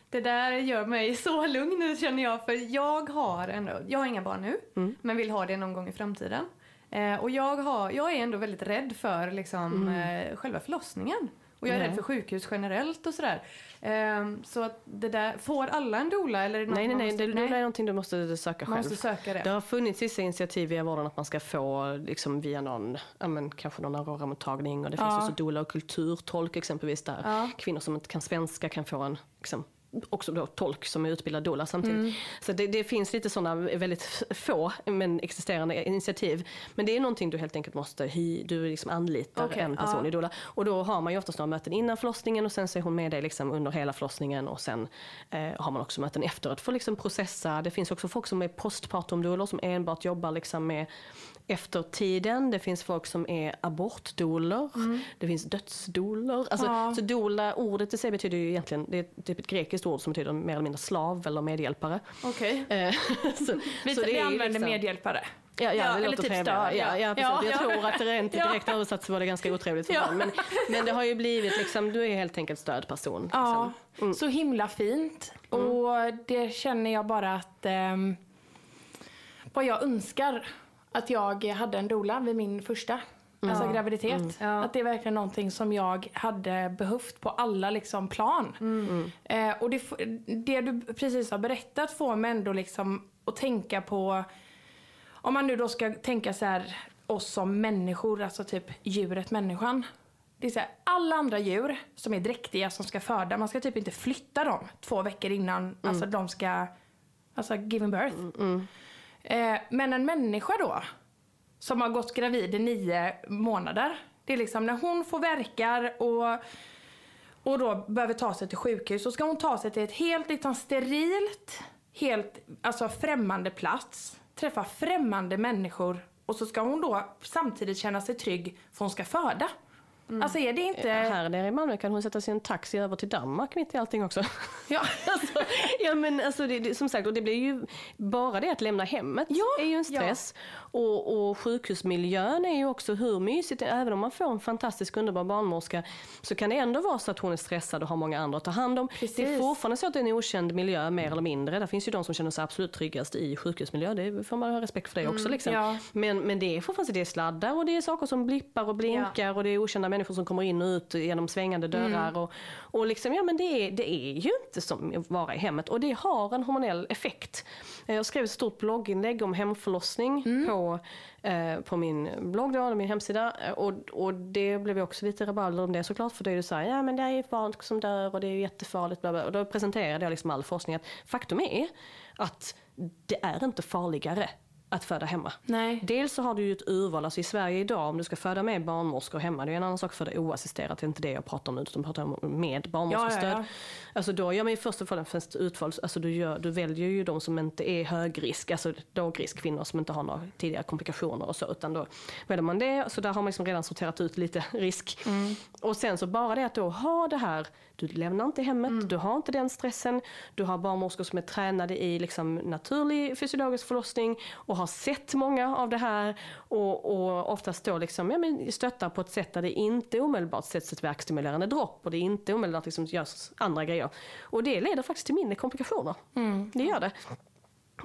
Speaker 1: Det där gör mig så lugn nu känner jag för jag har ändå, jag har inga barn nu men vill ha det någon gång i framtiden. Eh, och jag, har, jag är ändå väldigt rädd för liksom, eh, själva förlossningen. Och jag är
Speaker 3: Ja.
Speaker 1: rädd för sjukhus generellt och sådär. Eh, så att det där, får alla en doula eller
Speaker 3: Nej, nej, nej.
Speaker 1: måste,
Speaker 3: Det, det är någonting du måste söka
Speaker 1: man
Speaker 3: själv.
Speaker 1: måste söka det.
Speaker 3: Det har funnits vissa initiativ via vården att man ska få liksom via någon, ja, men, kanske någon Aurora-mottagning och det finns
Speaker 2: Ja.
Speaker 3: också doula och kulturtolk exempelvis där
Speaker 1: Ja.
Speaker 3: kvinnor som inte kan svenska kan få en liksom, också då tolk som är utbildad doula samtidigt.
Speaker 1: Mm.
Speaker 3: Så det, det finns lite sådana väldigt få men existerande initiativ. Men det är någonting du helt enkelt måste, hy, du liksom anlitar
Speaker 1: Okej,
Speaker 3: en person
Speaker 1: ja.
Speaker 3: i doula. Och då har man ju oftast några möten innan förlossningen och sen så är hon med dig liksom under hela förlossningen och sen eh, har man också möten efteråt för att liksom processa. Det finns också folk som är postpartumdoulor som enbart jobbar liksom med efter tiden. Det finns folk som är abortdoulor. Det finns dödsdoulor. Alltså,
Speaker 2: Mm. Ja.
Speaker 3: Så doula, ordet i sig betyder ju egentligen, det är typ ett grekiskt ord som betyder mer eller mindre slav eller medhjälpare.
Speaker 1: Okej.
Speaker 3: Eh, så,
Speaker 2: Vi,
Speaker 3: så det
Speaker 2: vi använder
Speaker 3: liksom-
Speaker 2: medhjälpare.
Speaker 3: Ja, ja,
Speaker 2: Ja,
Speaker 3: det
Speaker 2: eller typ stör,
Speaker 3: Ja,
Speaker 2: ja.
Speaker 3: precis.
Speaker 2: Ja,
Speaker 3: jag
Speaker 2: ja.
Speaker 3: tror att rent
Speaker 2: Ja.
Speaker 3: direkt översatt så var det ganska otrevligt för
Speaker 2: Ja.
Speaker 3: barn. Men, men det har ju blivit liksom, du är helt enkelt stödperson.
Speaker 2: Ja,
Speaker 3: Liksom.
Speaker 2: så himla fint. Och det känner jag bara att ehm, vad jag önskar att jag hade en doula vid min första alltså graviditet.
Speaker 1: Ja.
Speaker 2: Att det är verkligen någonting som jag hade behövt på alla liksom plan. Eh, och det, det du precis har berättat får mig ändå liksom att tänka på om man nu då ska tänka så här oss som människor, alltså typ djuret människan. Det är så här, alla andra djur som är dräktiga som ska föda, man ska typ inte flytta dem två veckor innan alltså de ska alltså giving birth. Eh, men en människa då, som har gått gravid i nio månader. Det är liksom när hon får verkar och, och då behöver ta sig till sjukhus så ska hon ta sig till ett helt liksom sterilt, helt alltså främmande plats. Träffa främmande människor och så ska hon då samtidigt känna sig trygg för hon ska föda. Alltså är det inte...
Speaker 3: Här nere i Malmö kan hon sätta sig i en taxi över till Danmark mitt i allting också.
Speaker 2: Ja.
Speaker 3: alltså, ja men alltså det, det, som sagt, och det blir ju bara det att lämna hemmet
Speaker 2: Ja,
Speaker 3: är ju en stress. Och, och sjukhusmiljön är ju också hur mysigt, även om man får en fantastisk underbar barnmorska så kan det ändå vara så att hon är stressad och har många andra att ta hand om. Det är
Speaker 2: Precis.
Speaker 3: fortfarande så att det är en okänd miljö mer eller mindre. Det finns ju de som känner sig absolut tryggast i sjukhusmiljö, det får man ha respekt för det också. Liksom.
Speaker 2: ja.
Speaker 3: Men, men det är fortfarande det är sladdar och det är saker som blippar och blinkar och det är okända människor som kommer in och ut genom svängande dörrar. Och, och liksom, ja men det är, det är ju inte som att vara i hemmet och det har en hormonell effekt. Eh, Jag skrev ett stort blogginlägg om hemförlossning på, eh, på min blogg, då, min hemsida. Eh, Och, och det blev ju också lite rabalder om det såklart för det är ju så här, ja men det är ju barn som dör och det är jättefarligt. Bla bla. Och då presenterade jag liksom all forskning att faktum är att det är inte farligare att föda hemma.
Speaker 2: Nej.
Speaker 3: Dels så har du ju ett urval, alltså i Sverige idag om du ska föda med barnmorskor hemma, det är en annan sak för det oassisterat, det är inte det jag pratar om nu, utan pratar om med barnmorskestöd.
Speaker 2: Ja, ja, ja.
Speaker 3: Alltså då gör man ju först och främst utval, alltså du, gör, du väljer ju de som inte är högrisk, alltså lågriskkvinnor som inte har några tidigare komplikationer och så, utan då väljer man det, så där har man liksom redan sorterat ut lite risk. Och sen så bara det att då ha det här, du lämnar inte hemmet, du har inte den stressen, du har barnmorskor som är tränade i liksom naturlig fysiologisk förlossning och har sett många av det här och, och oftast då liksom, ja, men stöttar på ett sätt där det inte omedelbart sätts ett verkstimulerande dropp och det inte omedelbart liksom görs andra grejer. Och det leder faktiskt till mindre komplikationer. Det gör det.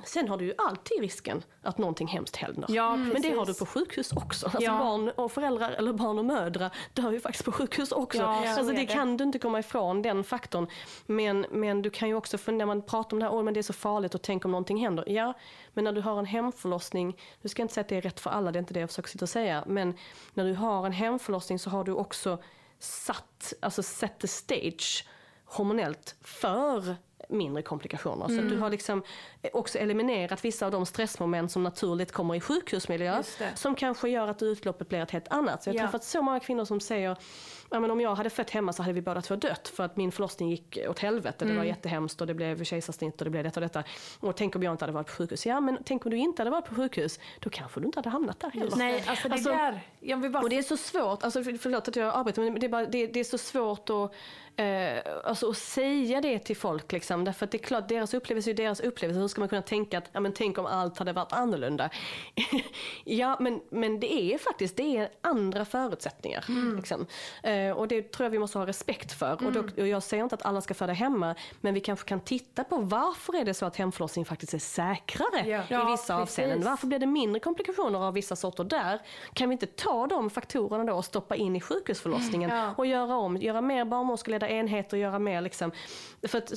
Speaker 3: Sen har du ju alltid risken att någonting hemskt händer.
Speaker 2: Ja,
Speaker 3: Men det har du på sjukhus också. Alltså
Speaker 2: Ja.
Speaker 3: barn och föräldrar, eller barn och mödrar dör ju faktiskt på sjukhus också.
Speaker 2: Ja, så
Speaker 3: alltså det
Speaker 2: det.
Speaker 3: kan du inte komma ifrån, den faktorn. Men, men du kan ju också fundera, när man pratar om det här, åh men det är så farligt och tänk om någonting händer. Ja, men när du har en hemförlossning, du ska inte säga att det är rätt för alla, det är inte det jag försöker sitta och säga. Men när du har en hemförlossning så har du också satt, alltså set the stage hormonellt för mindre komplikationer. Så att du har liksom också eliminerat vissa av de stressmoment som naturligt kommer i sjukhusmiljö. Som kanske gör att utloppet blir ett helt annat. Så jag har
Speaker 2: Ja.
Speaker 3: träffat så många kvinnor som säger Ja, men om jag hade fött hemma så hade vi båda två dött för att min förlossning gick åt helvete. Det var jättehemskt och det blev kejsarsnitt och det blev detta och detta. Och tänk om jag inte hade varit på sjukhus. Ja men tänk om du inte hade varit på sjukhus. Då kanske du inte hade hamnat där heller.
Speaker 2: Nej, alltså det
Speaker 3: Alltså,
Speaker 2: där. Jag vill bara...
Speaker 3: Och det är så svårt, alltså för- förlåt att jag arbetar men det är, bara, det, det är så svårt att, eh, alltså att säga det till folk liksom. Därför att det är klart, deras upplevelse är deras upplevelse. Hur ska man kunna tänka att, ja men tänk om allt hade varit annorlunda. ja men, men det är faktiskt, det är andra förutsättningar. Liksom. Eh, och det tror jag vi måste ha respekt för. Och, då, och jag säger inte att alla ska föda hemma, men vi kanske kan titta på varför är det så att hemförlossning faktiskt är säkrare
Speaker 1: Ja.
Speaker 3: i
Speaker 2: Ja,
Speaker 3: vissa
Speaker 2: precis.
Speaker 3: avseenden. Varför blir det mindre komplikationer av vissa sorter där? Kan vi inte ta de faktorerna då och stoppa in i sjukhusförlossningen
Speaker 1: Ja.
Speaker 3: och göra om, göra mer barnmorskeledda enheter, göra mer liksom, för att,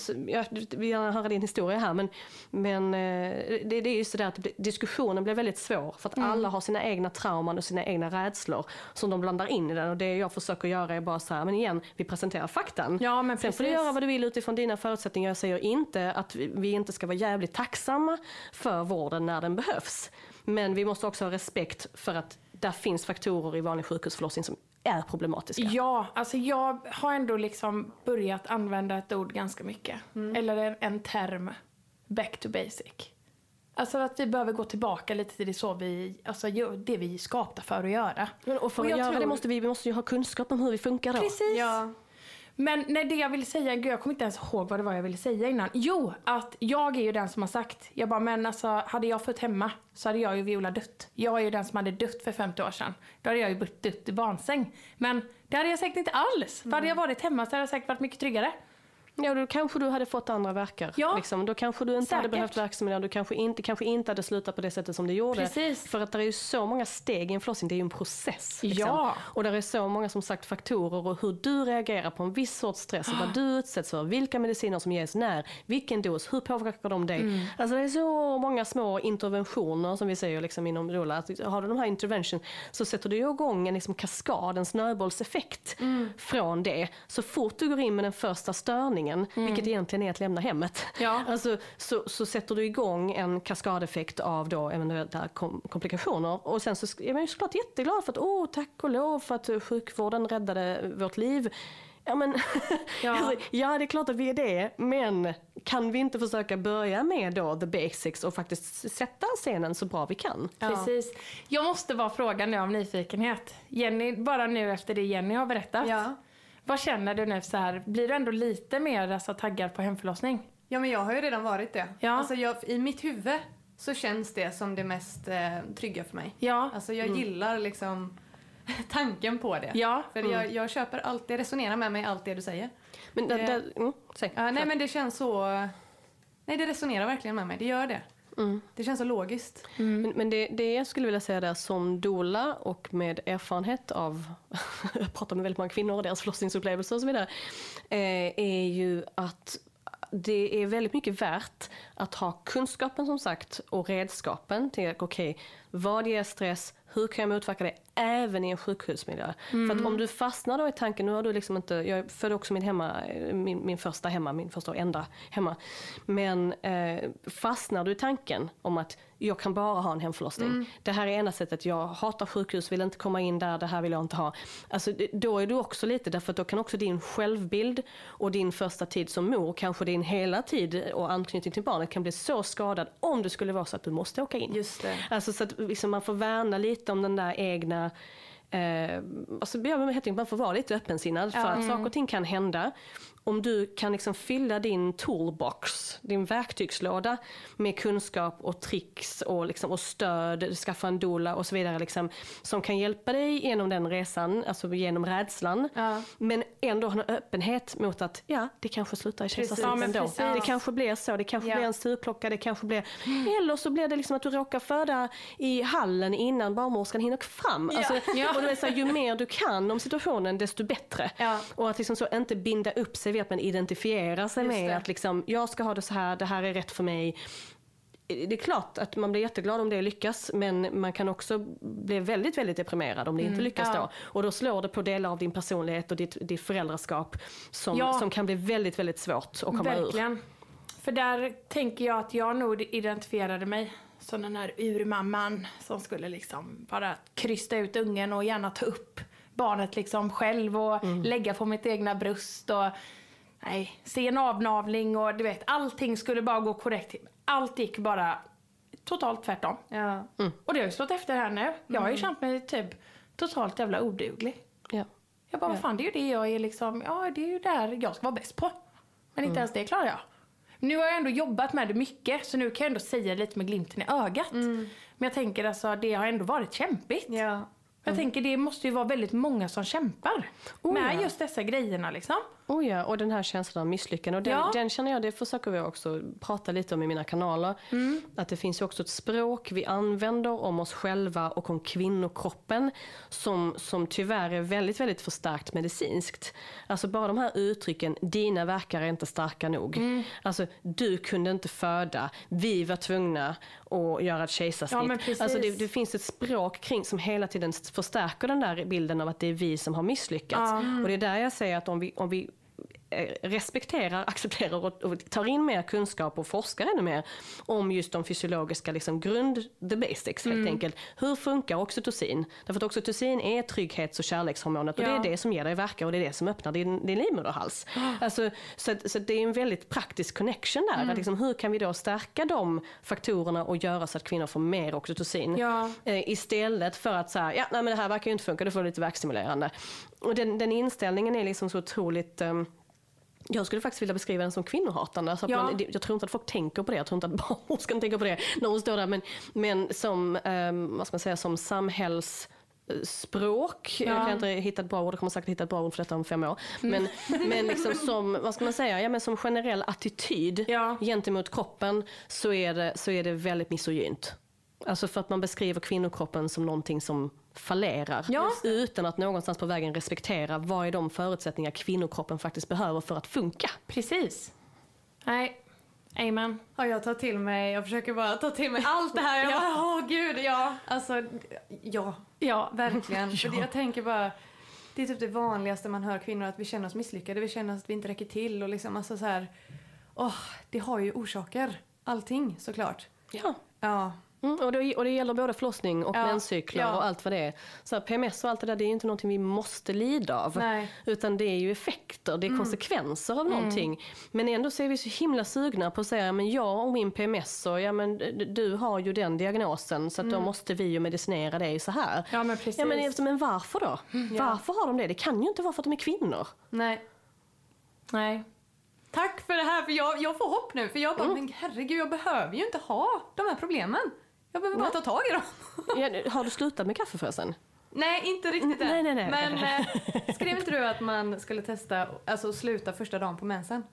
Speaker 3: jag gärna höra din historia här men, men eh, det, det är just det där att diskussionen blir väldigt svår för att
Speaker 2: Mm.
Speaker 3: alla har sina egna trauman och sina egna rädslor som de blandar in i den och det jag försöker göra är bara så här, men igen, vi presenterar faktan.
Speaker 2: Ja, men
Speaker 3: Sen får du göra vad du vill utifrån dina förutsättningar. Jag säger inte att vi inte ska vara jävligt tacksamma för vården när den behövs. Men vi måste också ha respekt för att där finns faktorer i vanlig sjukhusförlossning som är problematiska.
Speaker 2: Ja, alltså jag har ändå liksom börjat använda ett ord ganska mycket. Eller en, en term. Back to basic. Alltså att vi behöver gå tillbaka lite till det, så vi, alltså det vi är skapta för att göra.
Speaker 3: Men, och för
Speaker 2: Och
Speaker 3: att
Speaker 2: jag
Speaker 3: göra
Speaker 2: tror-
Speaker 3: det måste vi, vi måste ju ha kunskap om hur vi funkar då.
Speaker 2: Precis.
Speaker 1: Ja.
Speaker 2: Men nej, det jag ville säga, gud jag kommer inte ens ihåg vad det var jag ville säga innan. Jo, att jag är ju den som har sagt, jag bara men alltså hade jag fött hemma så hade jag ju Viola dött. Jag är ju den som hade dött för 50 år sedan. Då hade jag ju dött i barnsäng. Men det hade jag säkert inte alls. För hade jag varit hemma så hade jag säkert varit mycket tryggare.
Speaker 3: Ja, då kanske du hade fått andra verkar.
Speaker 2: Ja.
Speaker 3: Liksom. Då kanske du inte
Speaker 2: Säkert.
Speaker 3: hade behövt verksamhet, du kanske inte, kanske inte hade slutat på det sättet som du gjorde.
Speaker 2: Precis.
Speaker 3: För att det är ju så många steg i en förlossning, det är ju en process. Liksom.
Speaker 2: Ja.
Speaker 3: Och det är så många som sagt faktorer och hur du reagerar på en viss sorts stress, och vad du utsätts för, vilka mediciner som ges när, vilken dos, hur påverkar de dig?
Speaker 2: Mm.
Speaker 3: Alltså det är så många små interventioner som vi säger liksom inom ROLA. Att har du de här intervention så sätter du igång en liksom kaskad, en snöbollseffekt
Speaker 2: Mm.
Speaker 3: från det. Så fort du går in med den första störningen, vilket egentligen är att lämna hemmet,
Speaker 2: Mm. Ja.
Speaker 3: alltså, så, så sätter du igång en kaskadeffekt av då eventuella kom, komplikationer. Och sen så är man ju såklart jätteglad för att, åh tack och lov för att eh, sjukvården räddade vårt liv. Ja, men,
Speaker 2: Ja.
Speaker 3: alltså, ja, det är klart att vi är det, men kan vi inte försöka börja med då the basics och faktiskt sätta scenen så bra vi kan?
Speaker 2: Precis. Jag måste bara fråga nu av nyfikenhet. Jenny, bara nu efter det Jenny har berättat.
Speaker 1: Ja.
Speaker 2: Vad känner du nu så här? Blir du ändå lite mer alltså, taggad på hemförlossning?
Speaker 1: Ja men jag har ju redan varit det.
Speaker 2: Ja.
Speaker 1: Alltså jag, I mitt huvud så känns det som det mest eh, trygga för mig.
Speaker 2: Ja.
Speaker 1: Alltså jag gillar liksom tanken på det.
Speaker 2: Ja.
Speaker 1: För jag, jag köper allt, det resonerar med mig allt det du säger.
Speaker 3: Men det,
Speaker 1: Eh,
Speaker 3: det, mm, säg.
Speaker 1: Ja, nej men det känns så... Nej det resonerar verkligen med mig, det gör det.
Speaker 3: Mm.
Speaker 1: Det känns så logiskt.
Speaker 3: Men, men det, det jag skulle vilja säga där som dola och med erfarenhet av, jag pratar med väldigt många kvinnor och deras förlossningsupplevelser och så vidare, eh, är ju att det är väldigt mycket värt att ha kunskapen som sagt och redskapen till att okej, vad ger stress, hur kan jag motverka det även i en sjukhusmiljö? För att om du fastnar då i tanken, nu har du liksom inte, jag födde också min hemma, min, min första hemma, min första och enda hemma. Men eh, fastnar du i tanken om att jag kan bara ha en hemförlossning. Det här är enda sättet, jag hatar sjukhus, vill inte komma in där, det här vill jag inte ha. Alltså då är du också lite, därför att då kan också din självbild och din första tid som mor, kanske din hela tid och anknytning till barnet kan bli så skadad om det skulle vara så att du måste åka in.
Speaker 1: Just det.
Speaker 3: Alltså så att liksom man får värna lite om den där egna Eh, alltså, ja, men helt enkelt, man får vara lite öppensinnad för att saker och ting kan hända. Om du kan liksom fylla din toolbox, din verktygslåda med kunskap och tricks och, liksom, och stöd, skaffa en doula och så vidare liksom, som kan hjälpa dig genom den resan, alltså genom rädslan.
Speaker 1: Ja.
Speaker 3: Men ändå ha en öppenhet mot att ja, det kanske slutar i kejsarsnitt ändå.
Speaker 2: precis.
Speaker 3: Det kanske blir så, det kanske
Speaker 1: Ja.
Speaker 3: blir en sugklocka, det kanske blir... Eller så blir det liksom att du råkar föda i hallen innan barnmorskan hinner fram. Alltså,
Speaker 2: Ja.
Speaker 3: Och du vet, så här, ju mer du kan om situationen desto bättre. Och att liksom så inte binda upp sig vid att man identifierar sig
Speaker 1: Just
Speaker 3: med
Speaker 1: det.
Speaker 3: att liksom, jag ska ha det så här, det här är rätt för mig. Det är klart att man blir jätteglad om det lyckas men man kan också bli väldigt, väldigt deprimerad om det inte lyckas
Speaker 1: ja.
Speaker 3: då. Och då slår det på delar av din personlighet och ditt, ditt föräldraskap som,
Speaker 2: Ja.
Speaker 3: som kan bli väldigt, väldigt svårt att komma ur.
Speaker 2: Verkligen. För där tänker jag att jag nog identifierade mig som den här urmamman som skulle liksom bara krysta ut ungen och gärna ta upp barnet liksom själv och lägga på mitt egna bröst och nej, se en avnavling och du vet allting skulle bara gå korrekt. Allt gick bara totalt tvärtom.
Speaker 1: Ja.
Speaker 2: Och det har ju stått efter här nu. Jag har ju känt mig typ totalt jävla oduglig.
Speaker 3: Ja.
Speaker 2: Jag bara, vad fan det är ju det jag är liksom, ja det är ju där jag ska vara bäst på. Men inte ens det klarar jag. Nu har jag ändå jobbat med det mycket så nu kan jag ändå säga lite med glimten i ögat. Men jag tänker alltså det har ändå varit kämpigt.
Speaker 1: Ja.
Speaker 2: Jag tänker det måste ju vara väldigt många som kämpar
Speaker 3: Oh,
Speaker 2: med
Speaker 3: ja.
Speaker 2: just dessa grejerna liksom.
Speaker 3: Oh ja, och den här känslan av misslyckande. Och den,
Speaker 2: Ja.
Speaker 3: den känner jag, det försöker vi också prata lite om i mina kanaler.
Speaker 2: Mm.
Speaker 3: Att det finns ju också ett språk vi använder om oss själva och om kvinnokroppen som, som tyvärr är väldigt, väldigt förstärkt medicinskt. Alltså bara de här uttrycken, dina verkar är inte starka nog.
Speaker 2: Mm.
Speaker 3: Alltså du kunde inte föda, vi var tvungna att göra ett kejsarsnitt.
Speaker 2: Ja,
Speaker 3: alltså det, det finns ett språk kring som hela tiden förstärker den där bilden av att det är vi som har misslyckats. Och det är där jag säger att om vi, om vi respekterar, accepterar och, och tar in mer kunskap och forskar ännu mer om just de fysiologiska liksom, grund, the basics helt enkelt. Hur funkar oxytocin? Därför att oxytocin är trygghets och kärlekshormonet och
Speaker 2: Ja.
Speaker 3: det är det som ger dig verka och det är det som öppnar din, din livmoderhals. Alltså, så, så det är en väldigt praktisk connection där. Att liksom, hur kan vi då stärka de faktorerna och göra så att kvinnor får mer oxytocin?
Speaker 2: Ja.
Speaker 3: Eh, istället för att säga, ja nej, men det här verkar ju inte funka, du får lite verkstimulerande. Och den, den inställningen är liksom så otroligt ehm, jag skulle faktiskt vilja beskriva den som kvinnohatande. Så att
Speaker 2: Ja.
Speaker 3: man, jag tror inte att folk tänker på det. Jag tror inte att barnmorskan tänker på det när hon står där. Men, men som, ehm, vad ska man säga, som samhälls språk, jag kan inte hitta ett bra ord, jag kommer säkert hitta ett bra ord för detta om fem år. Men, men liksom som, vad ska man säga, ja, men som generell attityd
Speaker 2: Ja.
Speaker 3: gentemot kroppen så är, det, så är det väldigt misogynt. Alltså för att man beskriver kvinnokroppen som någonting som fallerar
Speaker 2: Ja.
Speaker 3: utan att någonstans på vägen respektera vad är de förutsättningar kvinnokroppen faktiskt behöver för att funka.
Speaker 2: Precis. Nej, amen.
Speaker 1: Ja, jag tar till mig, jag försöker bara ta till mig allt det här. Jag bara, åh gud, ja. Alltså, ja,
Speaker 2: Ja,
Speaker 1: verkligen. För det- jag tänker bara, det är typ det vanligaste man hör kvinnor, att vi känner oss misslyckade, vi känner att vi inte räcker till och liksom, alltså så här, åh, det har ju orsaker. Allting såklart.
Speaker 3: Ja.
Speaker 1: Ja,
Speaker 3: Mm, och, det, och det gäller både förlossning och
Speaker 1: Ja,
Speaker 3: menscyklar
Speaker 1: ja.
Speaker 3: och allt vad det är. Så här, PMS och allt det där, det är ju inte någonting vi måste lida av.
Speaker 1: Nej.
Speaker 3: Utan det är ju effekter, det är konsekvenser av någonting. Men ändå så är vi så himla sugna på att säga, men jag och min PMS, och, ja, men du har ju den diagnosen så att då måste vi ju medicinera dig så här.
Speaker 2: Ja, men precis.
Speaker 3: Ja, men, men varför då? Varför har de det? Det kan ju inte vara för att de är kvinnor.
Speaker 1: nej.
Speaker 2: nej.
Speaker 1: Tack för det här, för jag, jag får hopp nu. För jag bara, men herregud, jag behöver ju inte ha de här problemen. Jag behöver bara ta tag i dem.
Speaker 3: Ja, har du slutat med kaffe förresten?
Speaker 1: Nej, inte riktigt än.
Speaker 3: Nej, nej, nej.
Speaker 1: Men eh, skrev inte du att man skulle testa, alltså sluta första dagen på mensen?